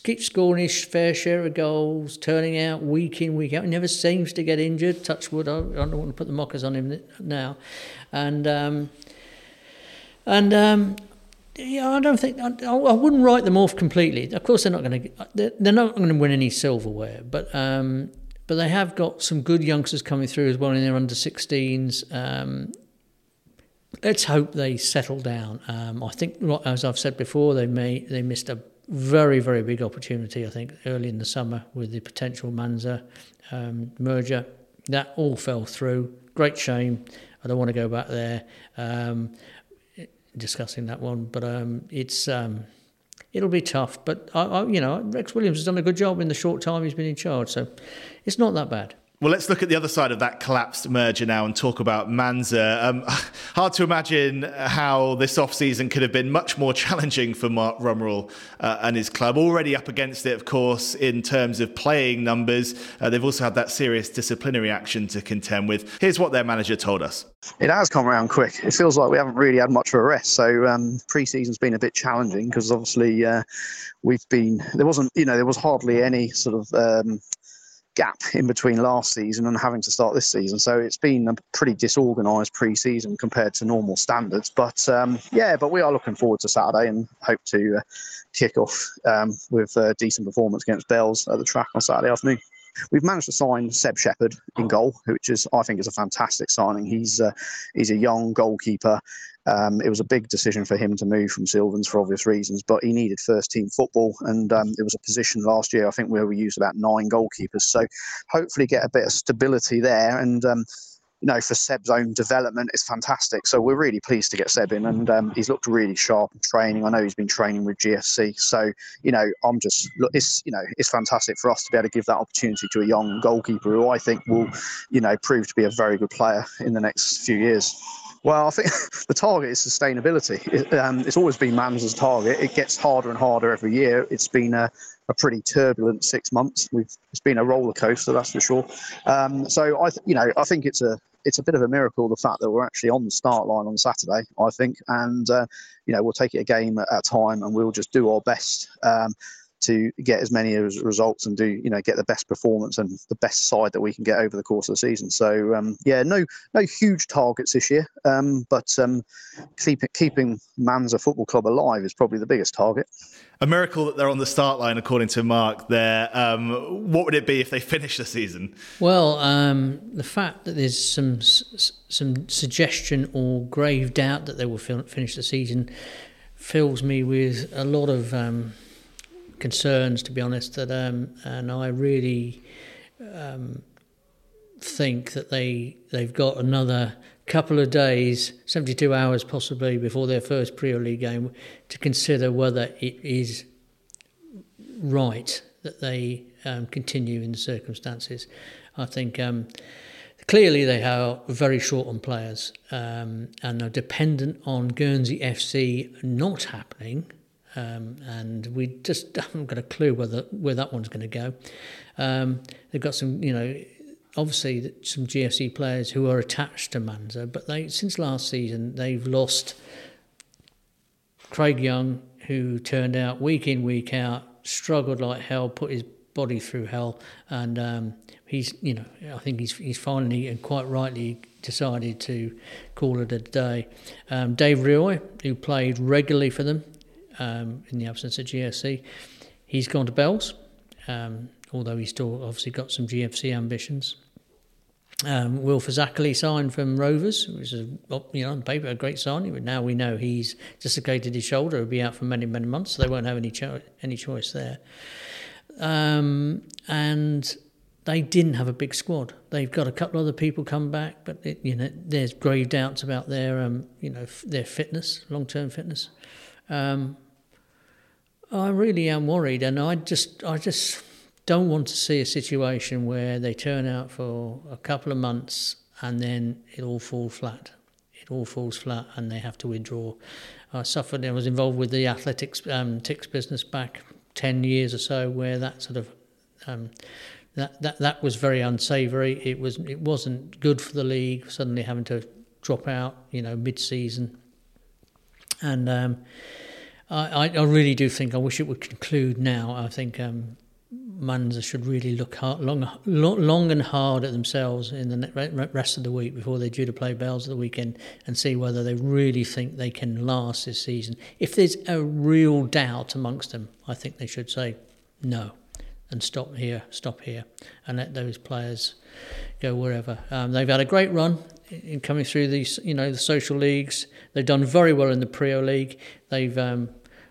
keeps scoring his fair share of goals, turning out week in, week out. He never seems to get injured. Touch wood, I, I don't want to put the mockers on him now. And um, and um, yeah, I don't think I, I, wouldn't write them off completely. Of course, they're not going to they're, they're not going to win any silverware, but um, but they have got some good youngsters coming through as well in their under 16s. Um, let's hope they settle down. Um, I think, as I've said before, they may they missed a very, very big opportunity, I think, early in the summer with the potential Manzur um, merger. That all fell through. Great shame. I don't want to go back there um, discussing that one, but um, it's um, it'll be tough. But I, I, you know, Rex Williams has done a good job in the short time he's been in charge, so it's not that bad. Well, let's look at the other side of that collapsed merger now and talk about Manzur. Um, hard to imagine how this off-season could have been much more challenging for Mark Rumrell uh, and his club. Already up against it, of course, in terms of playing numbers. Uh, they've also had that serious disciplinary action to contend with. Here's what their manager told us. It has come around quick. It feels like we haven't really had much of a rest. So um, pre-season's been a bit challenging because obviously uh, we've been there wasn't you know there was hardly any sort of um, gap in between last season and having to start this season. So it's been a pretty disorganised pre-season compared to normal standards. But um, yeah, but we are looking forward to Saturday and hope to uh, kick off um, with a decent performance against Bells at the track on Saturday afternoon. We've managed to sign Seb Shepherd in goal, which is I think is a fantastic signing. He's uh, he's a young goalkeeper um, it was a big decision for him to move from Sylvans for obvious reasons, but he needed first team football, and um, it was a position last year I think where we used about nine goalkeepers. So hopefully get a bit of stability there, and um, you know for Seb's own development, it's fantastic. So we're really pleased to get Seb in, and um, he's looked really sharp in training. I know he's been training with GFC, so you know I'm just it's you know it's fantastic for us to be able to give that opportunity to a young goalkeeper who I think will you know prove to be a very good player in the next few years. Well, I think the target is sustainability. It, um, it's always been Manzur's target. It gets harder and harder every year. It's been a, a pretty turbulent six months. We've, it's been a roller coaster, that's for sure. Um, so I, th- you know, I think it's a it's a bit of a miracle the fact that we're actually on the start line on Saturday. I think, and uh, you know, we'll take it a game at a time, and we'll just do our best. Um, to get as many results and do you know get the best performance and the best side that we can get over the course of the season. So um, yeah, no no huge targets this year, um, but um, keep, keeping Manzur Football Club alive is probably the biggest target. A miracle that they're on the start line, according to Mark. There, um, what would it be if they finish the season? Well, um, the fact that there's some some suggestion or grave doubt that they will finish the season fills me with a lot of um, concerns, to be honest. That um, and I really um, think that they they've got another couple of days, 72 hours possibly before their first Premier League game, to consider whether it is right that they um, continue in the circumstances. I think um, clearly they are very short on players um, and are dependent on Guernsey FC not happening um, and we just haven't got a clue whether where that one's going to go. Um, they've got some, you know, obviously some GFC players who are attached to Manzur, but they since last season they've lost Craig Young, who turned out week in week out, struggled like hell, put his body through hell, and um, he's, you know, I think he's he's finally and quite rightly decided to call it a day. Um, Dave Rihoy, who played regularly for them, um, in the absence of GFC. He's gone to Bells, um, although he's still obviously got some GFC ambitions. Um, Will Fazakerley signed from Rovers, which is you know on paper a great signing, but now we know he's dislocated his shoulder. He'll be out for many many months, so they won't have any cho- any choice there. Um, and they didn't have a big squad. They've got a couple of other people come back, but it, you know there's grave doubts about their um, you know f- their fitness, long term fitness. Um, I really am worried, and I just, I just don't want to see a situation where they turn out for a couple of months and then it all falls flat. It all falls flat and they have to withdraw. I suffered, I was involved with the athletics um, ticks business back 10 years or so where that sort of um, that, that that was very unsavoury. It was it wasn't good for the league suddenly having to drop out, you know, mid-season. And um, I, I really do think I wish it would conclude now. I think um, Manzur should really look hard, long, long and hard at themselves in the rest of the week before they're due to play Bells at the weekend and see whether they really think they can last this season. If there's a real doubt amongst them, I think they should say no and stop here, stop here, and let those players go wherever. Um, they've had a great run in coming through these, you know, the social leagues. They've done very well in the Priaulx League. They've um,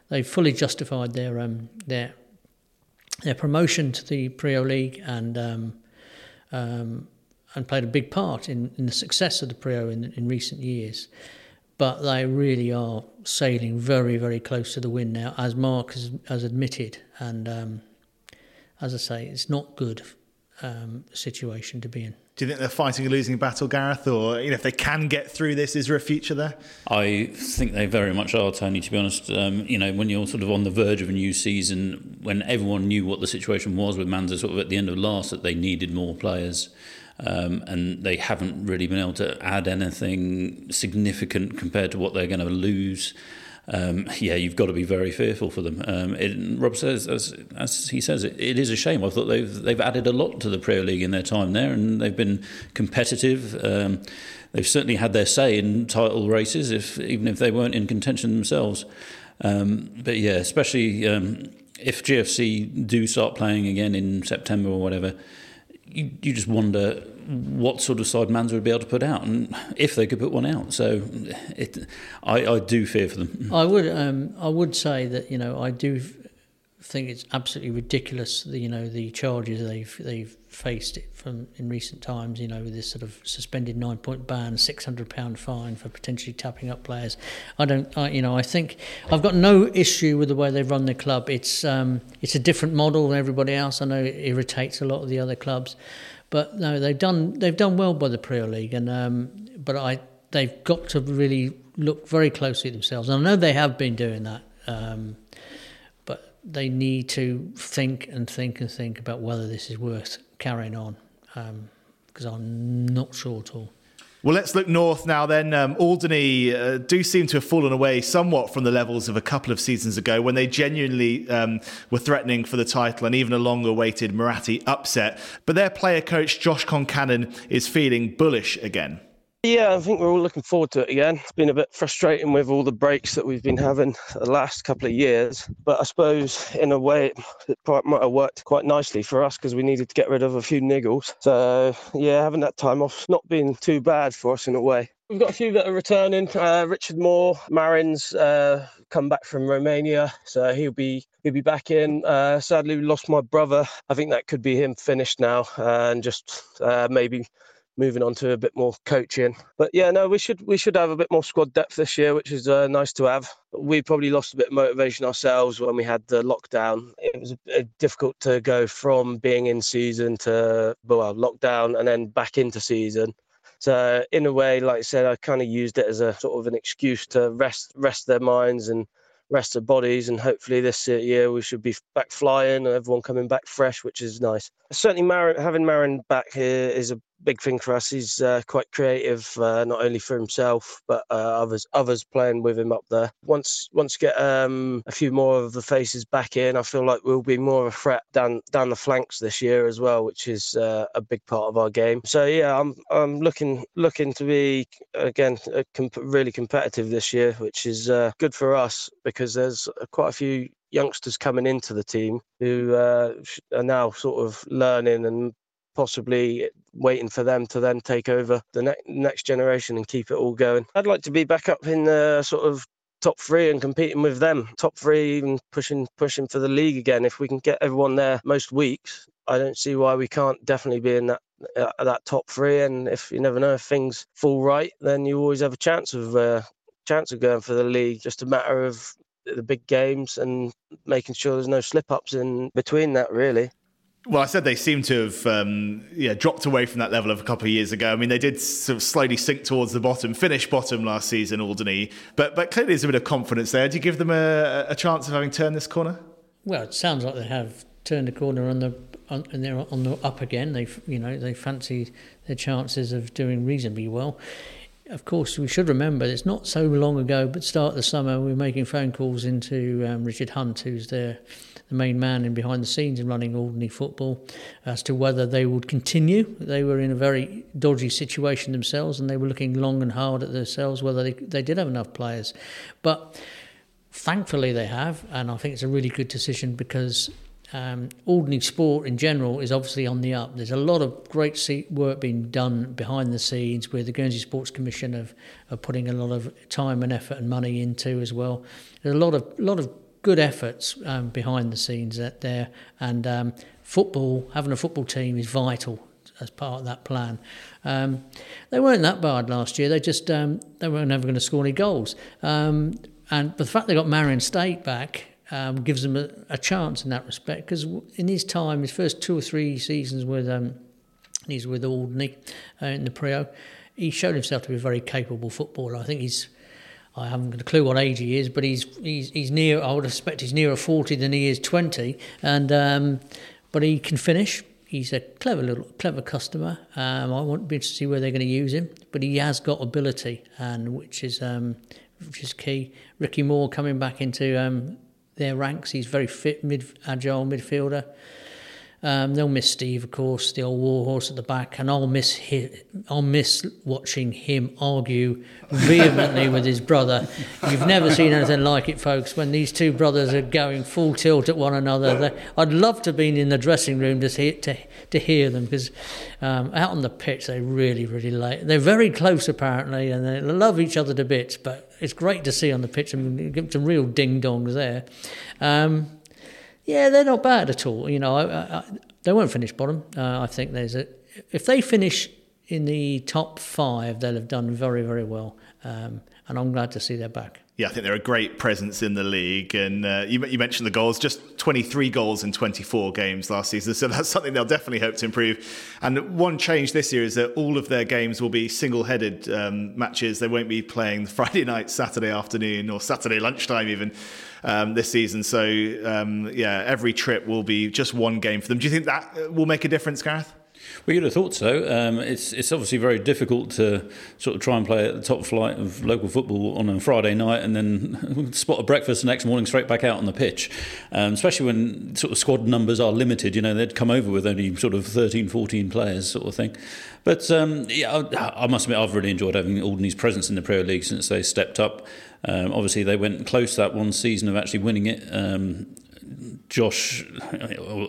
they've fully justified their um, their their promotion to the Priaulx League and um, um, and played a big part in, in the success of the Priaulx in, in recent years. But they really are sailing very, very close to the wind now, as Mark has, has admitted. And um, as I say, it's not good um, situation to be in. Do you think they're fighting a losing battle, Gareth? Or you know, if they can get through this, is there a future there? I think they very much are, Tony. To be honest, um, you know, when you're sort of on the verge of a new season, when everyone knew what the situation was with Manzur, sort of at the end of last, that they needed more players. Um, and they haven't really been able to add anything significant compared to what they're going to lose um, yeah, you've got to be very fearful for them. Um, it, Rob says, as, as he says, it, it is a shame. I thought they've they've added a lot to the Premier League in their time there, and they've been competitive. Um, they've certainly had their say in title races, if even if they weren't in contention themselves. Um, but yeah, especially um, if GFC do start playing again in September or whatever, you, you just wonder what sort of side Manzur would be able to put out, and if they could put one out. So, it, I, I do fear for them. I would, um, I would say that you know I do think it's absolutely ridiculous. The, you know the charges they've they've faced it from in recent times. You know with this sort of suspended nine point ban, six hundred pound fine for potentially tapping up players. I don't, I, you know, I think I've got no issue with the way they've run the club. It's um, it's a different model than everybody else. I know it irritates a lot of the other clubs. But no, they've done they've done well by the Premier League, and um, but I they've got to really look very closely at themselves. And I know they have been doing that, um, but they need to think and think and think about whether this is worth carrying on, because um, I'm not sure at all. Well, let's look north now then. Um, Alderney uh, do seem to have fallen away somewhat from the levels of a couple of seasons ago when they genuinely um, were threatening for the title and even a long awaited Muratti upset. But their player coach, Josh Concannon, is feeling bullish again. Yeah, I think we're all looking forward to it again. It's been a bit frustrating with all the breaks that we've been having the last couple of years, but I suppose in a way it might have worked quite nicely for us because we needed to get rid of a few niggles. So yeah, having that time off not been too bad for us in a way. We've got a few that are returning. Uh, Richard Moore, Marin's uh, come back from Romania, so he'll be he'll be back in. Uh, sadly, we lost my brother. I think that could be him finished now, and just uh, maybe moving on to a bit more coaching. But yeah, no, we should we should have a bit more squad depth this year, which is uh, nice to have. We probably lost a bit of motivation ourselves when we had the lockdown. It was difficult to go from being in season to well lockdown and then back into season. So in a way, like I said, I kind of used it as a sort of an excuse to rest rest their minds and rest their bodies. And hopefully this year we should be back flying and everyone coming back fresh, which is nice. Certainly, having Marin back here is a big thing for us. He's uh, quite creative, uh, not only for himself but uh, others others playing with him up there. Once once get um, a few more of the faces back in, I feel like we'll be more of a threat down down the flanks this year as well, which is uh, a big part of our game. So yeah, I'm I'm looking looking to be again comp- really competitive this year, which is uh, good for us because there's quite a few youngsters coming into the team who uh, are now sort of learning and possibly waiting for them to then take over the ne- next generation and keep it all going. I'd like to be back up in the sort of top three and competing with them, top three, even pushing pushing for the league again. If we can get everyone there most weeks, I don't see why we can't definitely be in that uh, that top three. And if you never know if things fall right, then you always have a chance of uh, chance of going for the league. Just a matter of the big games and making sure there's no slip ups in between that really. Well, I said they seem to have um, yeah dropped away from that level of a couple of years ago. I mean, they did sort of slowly sink towards the bottom, finish bottom last season, Alderney. But but clearly there's a bit of confidence there. Do you give them a, a chance of having turned this corner? Well, it sounds like they have turned the corner on the on, and they're on the up again. They you know they fancy their chances of doing reasonably well. Of course, we should remember it's not so long ago, but start the summer we were making phone calls into um, Richard Hunt, who's their the main man in behind the scenes in running Alderney football, as to whether they would continue. They were in a very dodgy situation themselves, and they were looking long and hard at themselves whether they, they did have enough players. But thankfully, they have, and I think it's a really good decision because um, Alderney sport in general is obviously on the up. There's a lot of great work being done behind the scenes where the Guernsey Sports Commission are putting a lot of time and effort and money into as well. There's a lot of lot of good efforts um, behind the scenes out there, and um, football, having a football team is vital as part of that plan. Um, they weren't that bad last year. They just um, they were never going to score any goals. Um, and the fact they got Marion State back um, gives them a, a, chance in that respect because in his time, his first two or three seasons with um, he's with Alderney uh, in the Priaulx, he showed himself to be a very capable footballer. I think he's I haven't got a clue what age he is, but he's he's he's near. I would expect he's nearer forty than he is twenty, and um, but he can finish. He's a clever little clever customer. Um, I want to be to see where they're going to use him, but he has got ability, and which is um, which is key. Ricky Moore coming back into um, their ranks. He's very fit, mid agile midfielder. Um, they'll miss Steve, of course, the old warhorse at the back, and I'll miss I'll miss watching him argue vehemently with his brother. You've never seen anything like it, folks. When these two brothers are going full tilt at one another, I'd love to have been in the dressing room to hear, to, to hear them because um, out on the pitch they really, really late. They're very close apparently, and they love each other to bits. But it's great to see on the pitch and give some real ding dongs there. Um, yeah, they're not bad at all. You know, I, I, they won't finish bottom. Uh, I think there's a if they finish in the top five, they'll have done very very well. Um, and I'm glad to see they're back. Yeah, I think they're a great presence in the league. And uh, you, you, mentioned the goals, just 23 goals in 24 games last season. So that's something they'll definitely hope to improve. And one change this year is that all of their games will be single headed um, matches. They won't be playing Friday night, Saturday afternoon, or Saturday lunchtime, even um, this season. So, um, yeah, every trip will be just one game for them. Do you think that will make a difference, Gareth? We would have thought so. Um, it's it's obviously very difficult to sort of try and play at the top flight of local football on a Friday night and then spot a breakfast the next morning straight back out on the pitch. Um, especially when sort of squad numbers are limited. You know, they'd come over with only sort of 13, 14 players, sort of thing. But um, yeah, I, I, must admit, I've really enjoyed having Alderney's presence in the Premier League since they stepped up. Um, obviously, they went close that one season of actually winning it. Josh,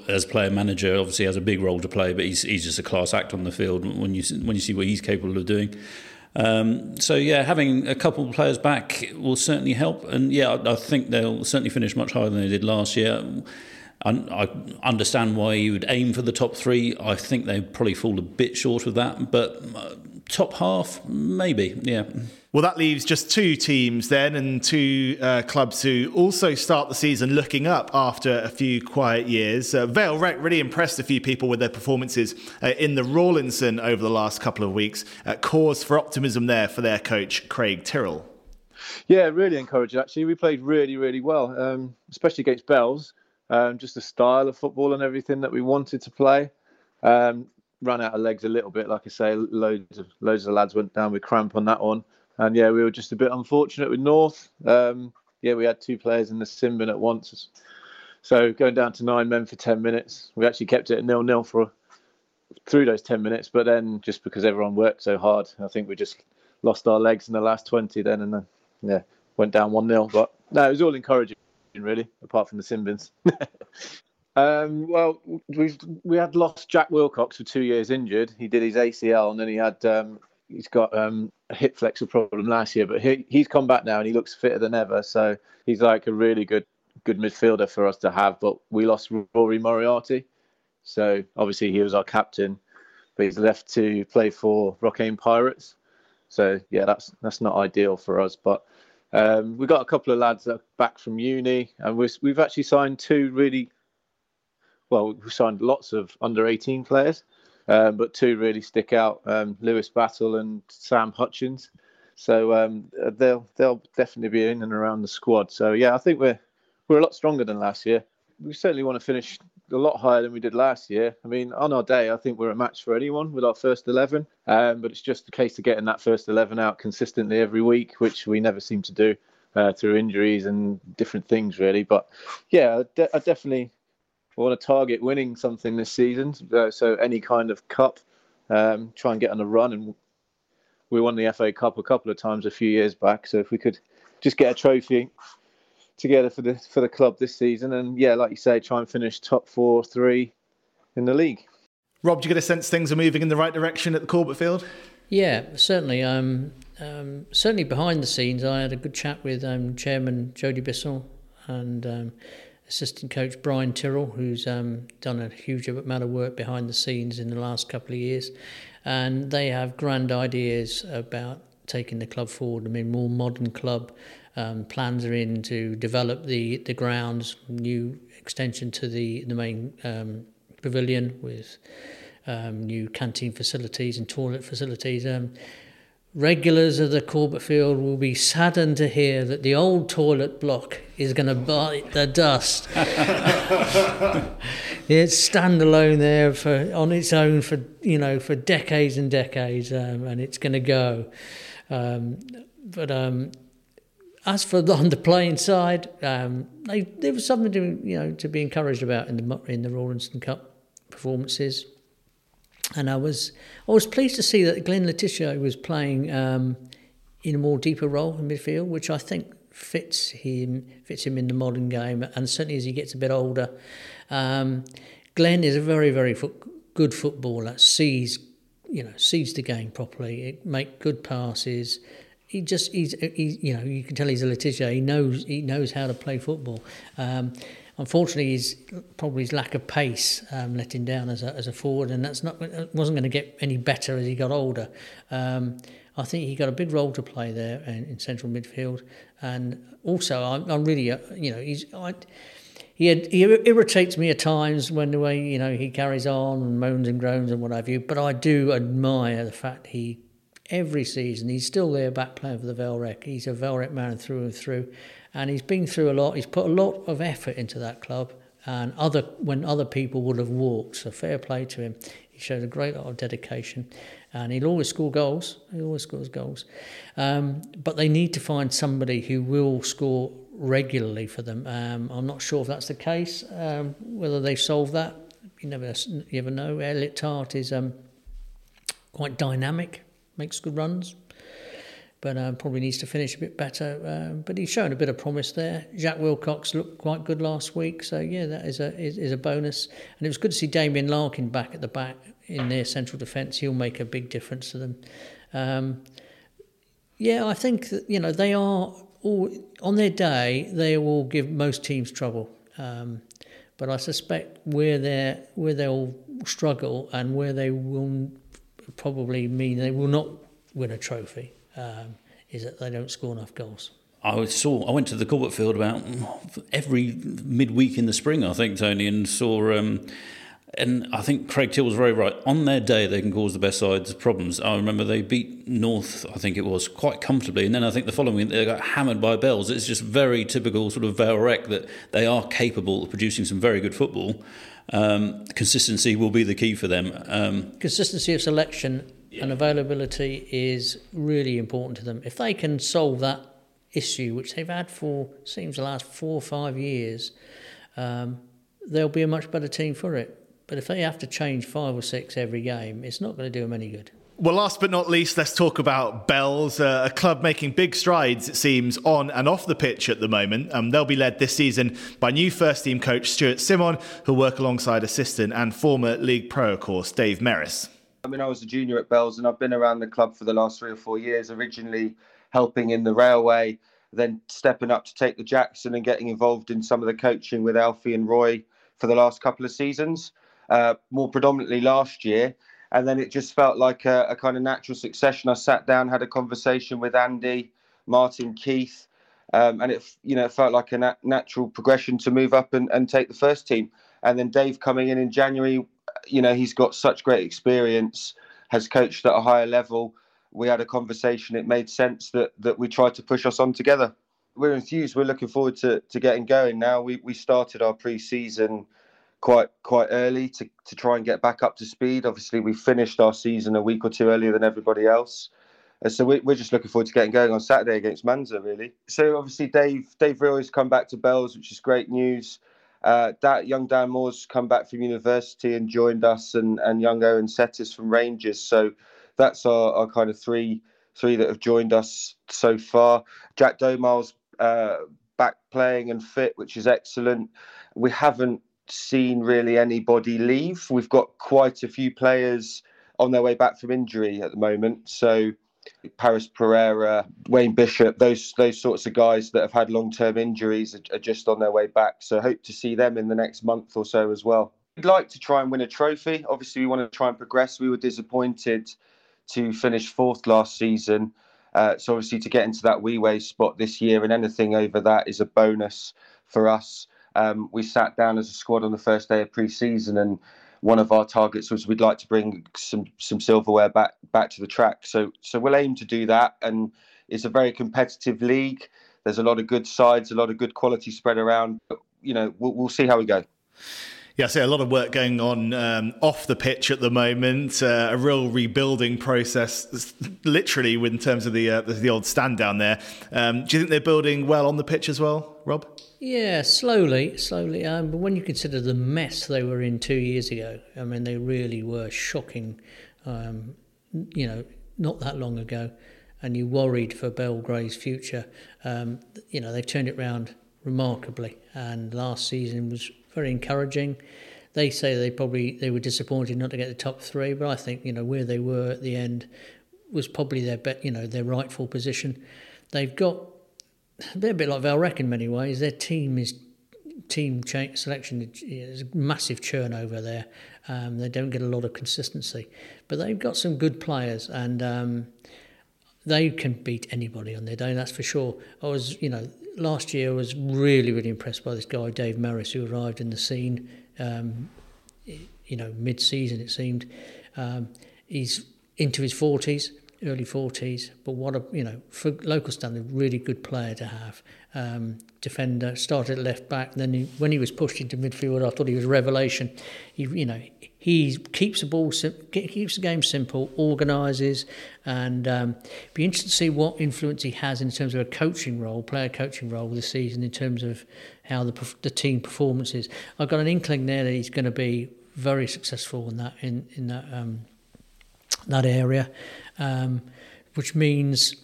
as player manager, obviously has a big role to play, but he's he's just a class act on the field when you when you see what he's capable of doing. Um, so yeah, having a couple of players back will certainly help, and yeah, I, I think they'll certainly finish much higher than they did last year. I, I understand why you would aim for the top three. I think they probably fall a bit short of that, but uh, top half, maybe, yeah. Well, that leaves just two teams then, and two uh, clubs who also start the season looking up after a few quiet years. Uh, Vale Rec really impressed a few people with their performances uh, in the Rawlinson over the last couple of weeks. Uh, cause for optimism there for their coach, Craig Tyrrell. Yeah, really encouraging actually. We played really, really well, um, especially against Bells. Um, just the style of football and everything that we wanted to play. Um, ran out of legs a little bit, like I say. Loads of loads of lads went down with cramp on that one, and yeah, we were just a bit unfortunate with North. Um, yeah, we had two players in the sin bin at once, so going down to nine men for ten minutes. We actually kept it nil nil for through those ten minutes, but then just because everyone worked so hard, I think we just lost our legs in the last twenty then, and then yeah, went down one 0 But no, it was all encouraging really, apart from the sin bins. Um, well, we we had lost Jack Wilcox for two years injured. He did his ACL and then he had um, he's got um, a hip flexor problem last year, but he he's come back now and he looks fitter than ever. So he's like a really good good midfielder for us to have. But we lost Rory Moriarty, so obviously he was our captain, but he's left to play for Rocquaine Pirates. So yeah, that's that's not ideal for us, but. Um, we've got a couple of lads back from uni, and we've, we've actually signed two really well, we signed lots of under 18 players, um, but two really stick out: um, Lewis Battle and Sam Hutchins. So um, they'll they'll definitely be in and around the squad. So yeah, I think we're we're a lot stronger than last year. We certainly want to finish a lot higher than we did last year. I mean, on our day, I think we're a match for anyone with our first 11. Um, but it's just a case of getting that first 11 out consistently every week, which we never seem to do uh, through injuries and different things, really. But yeah, de- I definitely want to target winning something this season. Uh, so any kind of cup, um, try and get on a run. And we won the FA Cup a couple of times a few years back. So if we could just get a trophy together for the for the club this season, and yeah, like you say, try and finish top four, three in the league. Rob, do you get a sense things are moving in the right direction at the Corbett Field? Yeah, certainly. Um, um, certainly behind the scenes, I had a good chat with um, Chairman Jody Bissell and um, assistant coach Brian Tyrrell, who's um, done a huge amount of work behind the scenes in the last couple of years, and they have grand ideas about taking the club forward. I mean, more modern club. Um, plans are in to develop the, the grounds, new extension to the the main um, pavilion with um, new canteen facilities and toilet facilities. Regulars of the Corbett Field will be saddened to hear that the old toilet block is going to bite the dust. it's standalone there for on its own for you know for decades and decades, um, and it's going to go. Um, but um, as for the, on the playing side, um, they, there was something to you know to be encouraged about in the in the Rawlinson Cup performances, and I was I was pleased to see that Glenn Le Tissier was playing um, in a more deeper role in midfield, which I think fits him fits him in the modern game, and certainly as he gets a bit older. Um, Glenn is a very very good footballer, sees you know sees the game properly, It make good passes he just he's, he's you know you can tell he's a Le Tissier. He knows he knows how to play football. Um, unfortunately, his probably his lack of pace um, let him down as a as a forward, and that's not wasn't going to get any better as he got older. Um, I think he got a big role to play there in, in central midfield, and also I'm, I'm really uh, you know he's. I, he, had, he irritates me at times when the way you know he carries on and moans and groans and what have you. But I do admire the fact he every season. He's still there back playing for the Vale He's a Vale man through and through. And he's been through a lot. He's put a lot of effort into that club and other when other people would have walked. So fair play to him. He showed a great lot of dedication and he'll always score goals. He always scores goals. Um, but they need to find somebody who will score regularly for them. Um, I'm not sure if that's the case, um, whether they solve that. You never, you never know. Elliot Tart is um, quite dynamic makes good runs, but um, probably needs to finish a bit better. Um, but he's shown a bit of promise there. Jack Wilcox looked quite good last week, so yeah, that is a is, is a bonus. And it was good to see Damien Larkin back at the back in their central defence. He'll make a big difference to them. Um, yeah, I think that you know they are all on their day. They will give most teams trouble. Um, but I suspect where they where they'll struggle and where they will probably mean they will not win a trophy um, is that they don't score enough goals. I saw. I went to the Corbett Field about every midweek in the spring, I think, Tony, and saw. Um, and I think Craig Till was very right. On their day, they can cause the best sides problems. I remember they beat North, I think it was, quite comfortably. And then I think the following week they got hammered by Bells. It's just very typical sort of Vale Rec that they are capable of producing some very good football. Um, consistency will be the key for them. Um, consistency of selection yeah. and availability is really important to them. If they can solve that issue, which they've had for seems the last four or five years, um, they'll be a much better team for it. But if they have to change five or six every game, it's not going to do them any good. Well, last but not least, let's talk about Bells, uh, a club making big strides, it seems, on and off the pitch at the moment. Um, they'll be led this season by new first team coach Stuart Simon, who'll work alongside assistant and former League Pro, of course, Dave Merris. I mean, I was a junior at Bells and I've been around the club for the last three or four years, originally helping in the railway, then stepping up to take the Jackson and getting involved in some of the coaching with Alfie and Roy for the last couple of seasons. Uh, more predominantly last year and then it just felt like a, a, kind of natural succession. I sat down, had a conversation with Andy, Martin, Keith, um, and it you know felt like a nat- natural progression to move up and, and take the first team. and then Dave coming in in January. You know, he's got such great experience, has coached at a higher level. We had a conversation. It made sense that that we tried to push us on together. We're enthused. We're looking forward to to getting going now. We we started our pre-season quite quite early to, to try and get back up to speed. Obviously, we finished our season a week or two earlier than everybody else. Uh, so we, we're just looking forward to getting going on Saturday against Manzur, really. So obviously, Dave Dave Real has come back to Bells, which is great news. Uh, that young Dan Moore's come back from university and joined us, and and young Owen Settis from Rangers. So that's our, our kind of three three that have joined us so far. Jack Domal's uh, back playing and fit, which is excellent. We haven't seen really anybody leave. We've got quite a few players on their way back from injury at the moment. So Paris Pereira, Wayne Bishop, those those sorts of guys that have had long term injuries are, are, just on their way back. So hope to see them in the next month or so as well. We'd like to try and win a trophy. Obviously, we want to try and progress. We were disappointed to finish fourth last season. Uh, so obviously to get into that wee way spot this year and anything over that is a bonus for us um, we sat down as a squad on the first day of pre-season, and one of our targets was we'd like to bring some some silverware back back to the track. So so we'll aim to do that, and it's a very competitive league. There's a lot of good sides, a lot of good quality spread around. But, you know, we'll, we'll see how we go. Yeah, I see a lot of work going on um, off the pitch at the moment. Uh, a real rebuilding process, literally, in terms of the uh, the old stand down there. Um, do you think they're building well on the pitch as well, Rob? Yeah, slowly, slowly. Um, but when you consider the mess they were in two years ago, I mean, they really were shocking. Um, you know, not that long ago, and you worried for Belgrave's future. Um, you know, they turned it around remarkably, and last season was very encouraging. They say they probably they were disappointed not to get the top three, but I think you know where they were at the end was probably their bet, you know their rightful position. They've got they're a bit like Vale Rec in many ways. Their team is team change, selection is a massive churn over there. Um, they don't get a lot of consistency, but they've got some good players and. Um, they can beat anybody on their day, that's for sure. I was, you know, last year I was really, really impressed by this guy, Dave Maris, who arrived in the scene, um, you know, mid season, it seemed. Um, he's into his 40s, early 40s, but what a, you know, for local standard, really good player to have. Um, defender, started left back, then he, when he was pushed into midfield, I thought he was a revelation. He, you know, he keeps the ball, keeps the game simple, organises, and um, be interested to see what influence he has in terms of a coaching role, player coaching role this season in terms of how the the team performance is. I've got an inkling there that he's going to be very successful in that in in that um, that area, um, which means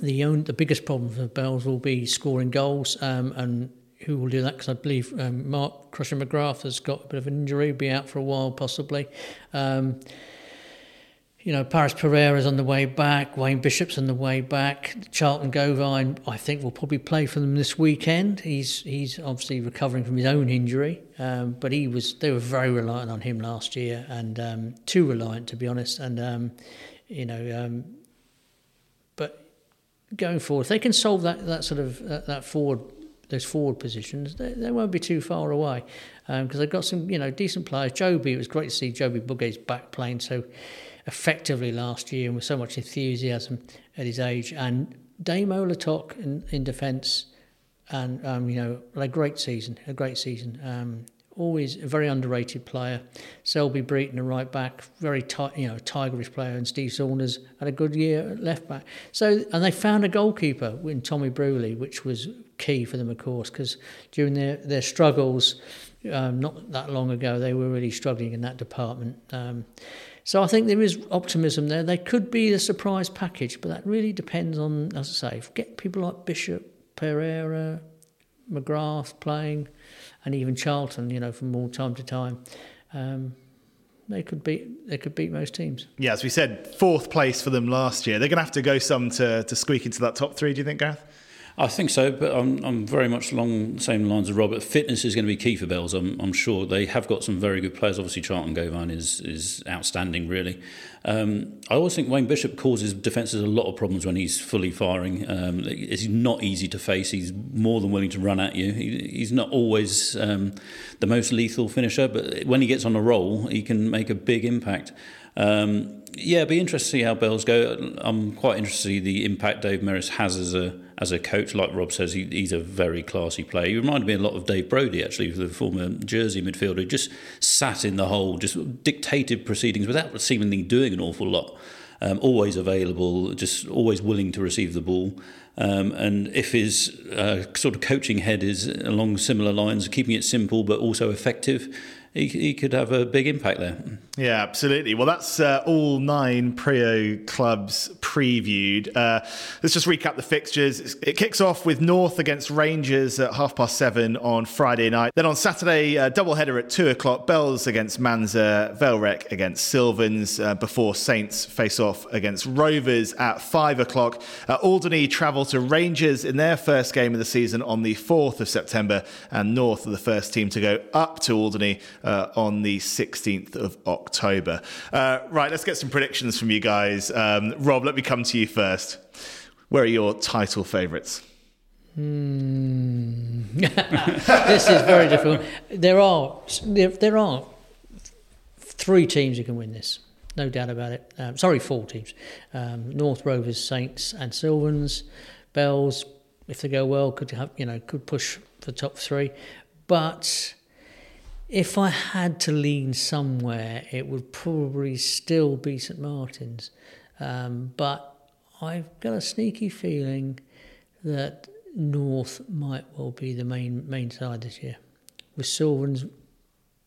the own, the biggest problem for Bells will be scoring goals um, and who will do that because I believe um, Mark Crusher McGrath has got a bit of an injury, be out for a while possibly. Um, you know, Paris Pereira's on the way back, Wayne Bishop's on the way back, Charlton Govine, I think, will probably play for them this weekend. He's he's obviously recovering from his own injury, um, but he was they were very reliant on him last year and um, too reliant to be honest. And um, you know, um, but going forward, if they can solve that that sort of that, that forward those forward positions, they, they won't be too far away because um, they've got some you know decent players. Joby, it was great to see Joby Bugge's back playing so effectively last year and with so much enthusiasm at his age. And Damo Latok in, in defence, and um, you know, a great season, a great season. Um, always a very underrated player. Selby Breeton, a right back, very tight, you know, tigerish player, and Steve Saunders had a good year at left back. So, and they found a goalkeeper in Tommy Brewley, which was key for them, of course, because during their their struggles, um, not that long ago, they were really struggling in that department. Um, so I think there is optimism there. They could be a surprise package, but that really depends on, as I say, get people like Bishop, Pereira, McGrath playing and even Charlton, you know, from more time to time. Um, they could beat they could beat most teams. Yeah, as we said, fourth place for them last year. They're going to have to go some to to squeak into that top three. Do you think, Gareth? I think so, but I'm, I'm very much along the same lines as Robert. Fitness is going to be key for Bells. I'm, I'm sure they have got some very good players. Obviously, Charlton Govan is is outstanding, really. Um, I always think Wayne Bishop causes defences a lot of problems when he's fully firing. Um, he's not easy to face. He's more than willing to run at you. He, he's not always um, the most lethal finisher, but when he gets on a roll, he can make a big impact. Um, yeah, be interesting to see how Bells go. I'm quite interested to see the impact Dave Merris has as a as a coach. Like Rob says, he, he's a very classy player. He reminded me a lot of Dave Brodie, actually, the former Jersey midfielder, who just sat in the hole, just dictated proceedings without seemingly doing an awful lot. Um, always available, just always willing to receive the ball. Um, and if his uh, sort of coaching head is along similar lines, keeping it simple but also effective, he, he could have a big impact there. Yeah, absolutely. Well, that's uh, all nine Priaulx clubs previewed. Uh, let's just recap the fixtures. It kicks off with North against Rangers at half past seven on Friday night. Then on Saturday, uh, double header at two o'clock. Bells against Manzur, Vale Rec against Sylvans uh, before Saints face off against Rovers at five o'clock. Uh, Alderney travel to Rangers in their first game of the season on the 4th of September, and North are the first team to go up to Alderney uh, on the 16th of October. October. Uh, right, let's get some predictions from you guys. Um, Rob, let me come to you first. Where are your title favourites? Mm. this is very difficult. There are there, there, are three teams who can win this, no doubt about it. Um, sorry, four teams: um, North Rovers, Saints, and Sylvans. Bells, if they go well, could have you know could push for top three, but if I had to lean somewhere, it would probably still be St Martin's. Um, but I've got a sneaky feeling that North might well be the main main side this year, with Sylvans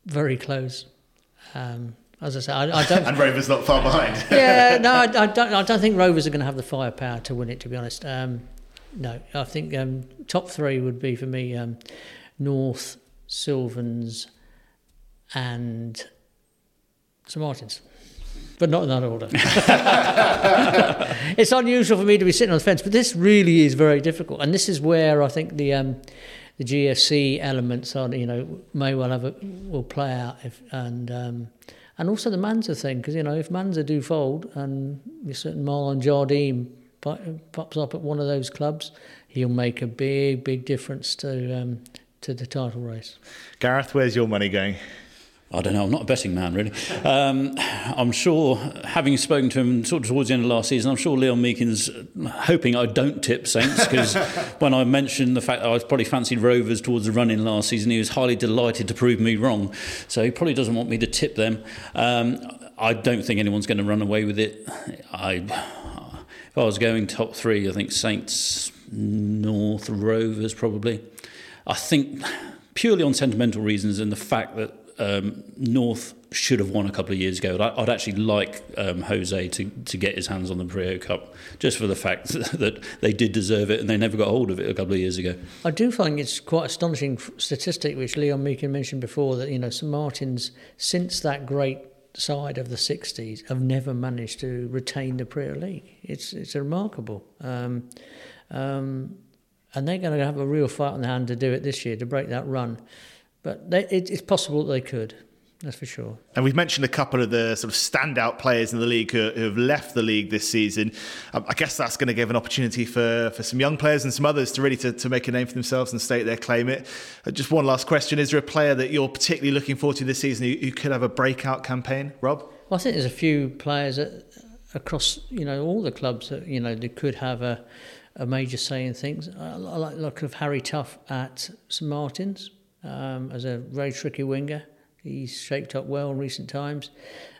very close. Um, as I say, I, I don't. and Rovers not far behind. yeah, no, I, I, don't. I don't think Rovers are going to have the firepower to win it. To be honest, um, no. I think um, top three would be for me um, North, Sylvans, and St Martin's. But not in that order. it's unusual for me to be sitting on the fence, but this really is very difficult. And this is where I think the um, the GFC elements are, you know, may well have a, will play out. If, and um, and also the Manzur thing, because, you know, if Manzur do fold and a certain Marlon Jardim pops up at one of those clubs, he'll make a big, big difference to um, to the title race. Gareth, where's your money going? I don't know. I'm not a betting man, really. Um, I'm sure, having spoken to him sort of towards the end of last season, I'm sure Leon Meakin's hoping I don't tip Saints because when I mentioned the fact that I was probably fancied Rovers towards the run in last season, he was highly delighted to prove me wrong. So he probably doesn't want me to tip them. Um, I don't think anyone's going to run away with it. I, if I was going top three, I think Saints, North, Rovers probably. I think purely on sentimental reasons and the fact that um, North should have won a couple of years ago. I'd, I'd actually like um, Jose to, to get his hands on the Priaulx Cup just for the fact that they did deserve it and they never got hold of it a couple of years ago. I do find it's quite astonishing statistic which Leon Meakin mentioned before that you know St Martin's since that great side of the 60s have never managed to retain the Premier League. It's it's remarkable. Um, um, and they're going to have a real fight on the hand to do it this year to break that run. But they, it, it's possible that they could. That's for sure. And we've mentioned a couple of the sort of standout players in the league who, who have left the league this season. Um, I guess that's going to give an opportunity for, for some young players and some others to really to, to make a name for themselves and state their claim it. Uh, just one last question: Is there a player that you're particularly looking forward to this season who, who could have a breakout campaign, Rob? Well, I think there's a few players that, across you know all the clubs that you know they could have a a major say in things. I, I like the look of Harry Tuff at St Martin's um, as a very tricky winger. He's shaped up well in recent times.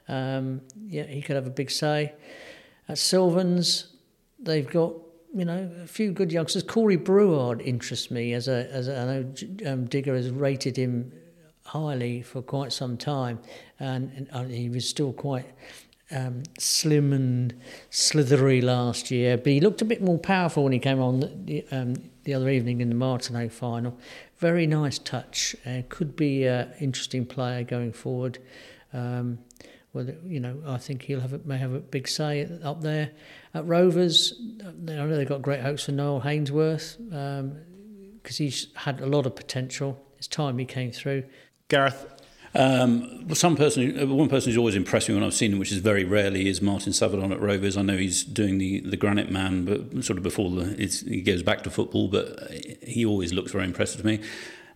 Um, yeah, he could have a big say. At Sylvans, they've got you know a few good youngsters. Corey Breward interests me as a as a, I know um, Digger has rated him highly for quite some time, and, and he was still quite um, slim and slithery last year, but he looked a bit more powerful when he came on the, um, the other evening in the Martineau final. Very nice touch. Uh, could be an interesting player going forward. Um, whether you know, I think he'll have a, may have a big say up there. At Rovers, I know they've got great hopes for Noel Hainsworth because um, he's had a lot of potential. It's time he came through. Gareth, um, some person, uh, one person who's always impressed me when I've seen him, which is very rarely, is Martin Savadon at Rovers. I know he's doing the, the Granite Man, but sort of before the, he goes back to football, but he always looks very impressive to me.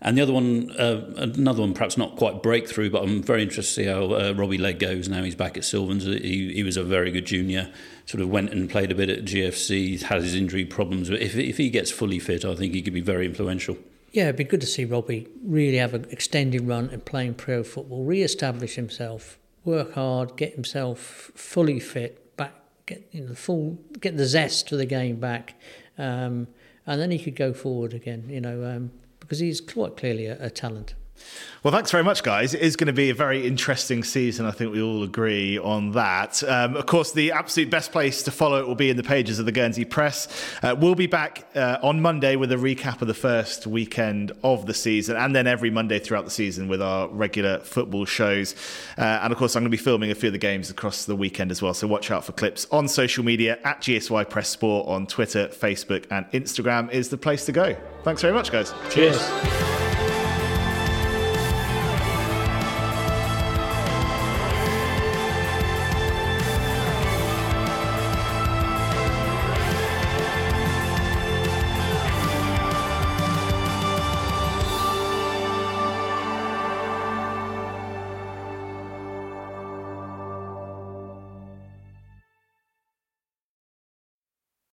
And the other one, uh, another one, perhaps not quite breakthrough, but I'm very interested to see how uh, Robbie Legg goes now. He's back at Sylvans. He, he was a very good junior. Sort of went and played a bit at GFC. Had his injury problems, but if if he gets fully fit, I think he could be very influential. Yeah, it'd be good to see Robbie really have an extended run and playing pro football, re-establish himself, work hard, get himself fully fit, back, get you know, full, get the zest for the game back, um, and then he could go forward again. You know, um, because he's quite clearly a, a talent. Well, thanks very much, guys. It is going to be a very interesting season. I think we all agree on that. Um, of course, the absolute best place to follow it will be in the pages of the Guernsey Press. Uh, we'll be back uh, on Monday with a recap of the first weekend of the season, and then every Monday throughout the season with our regular football shows. Uh, and of course, I'm going to be filming a few of the games across the weekend as well. So watch out for clips on social media at GSY Press Sport on Twitter, Facebook, and Instagram is the place to go. Thanks very much, guys. Cheers.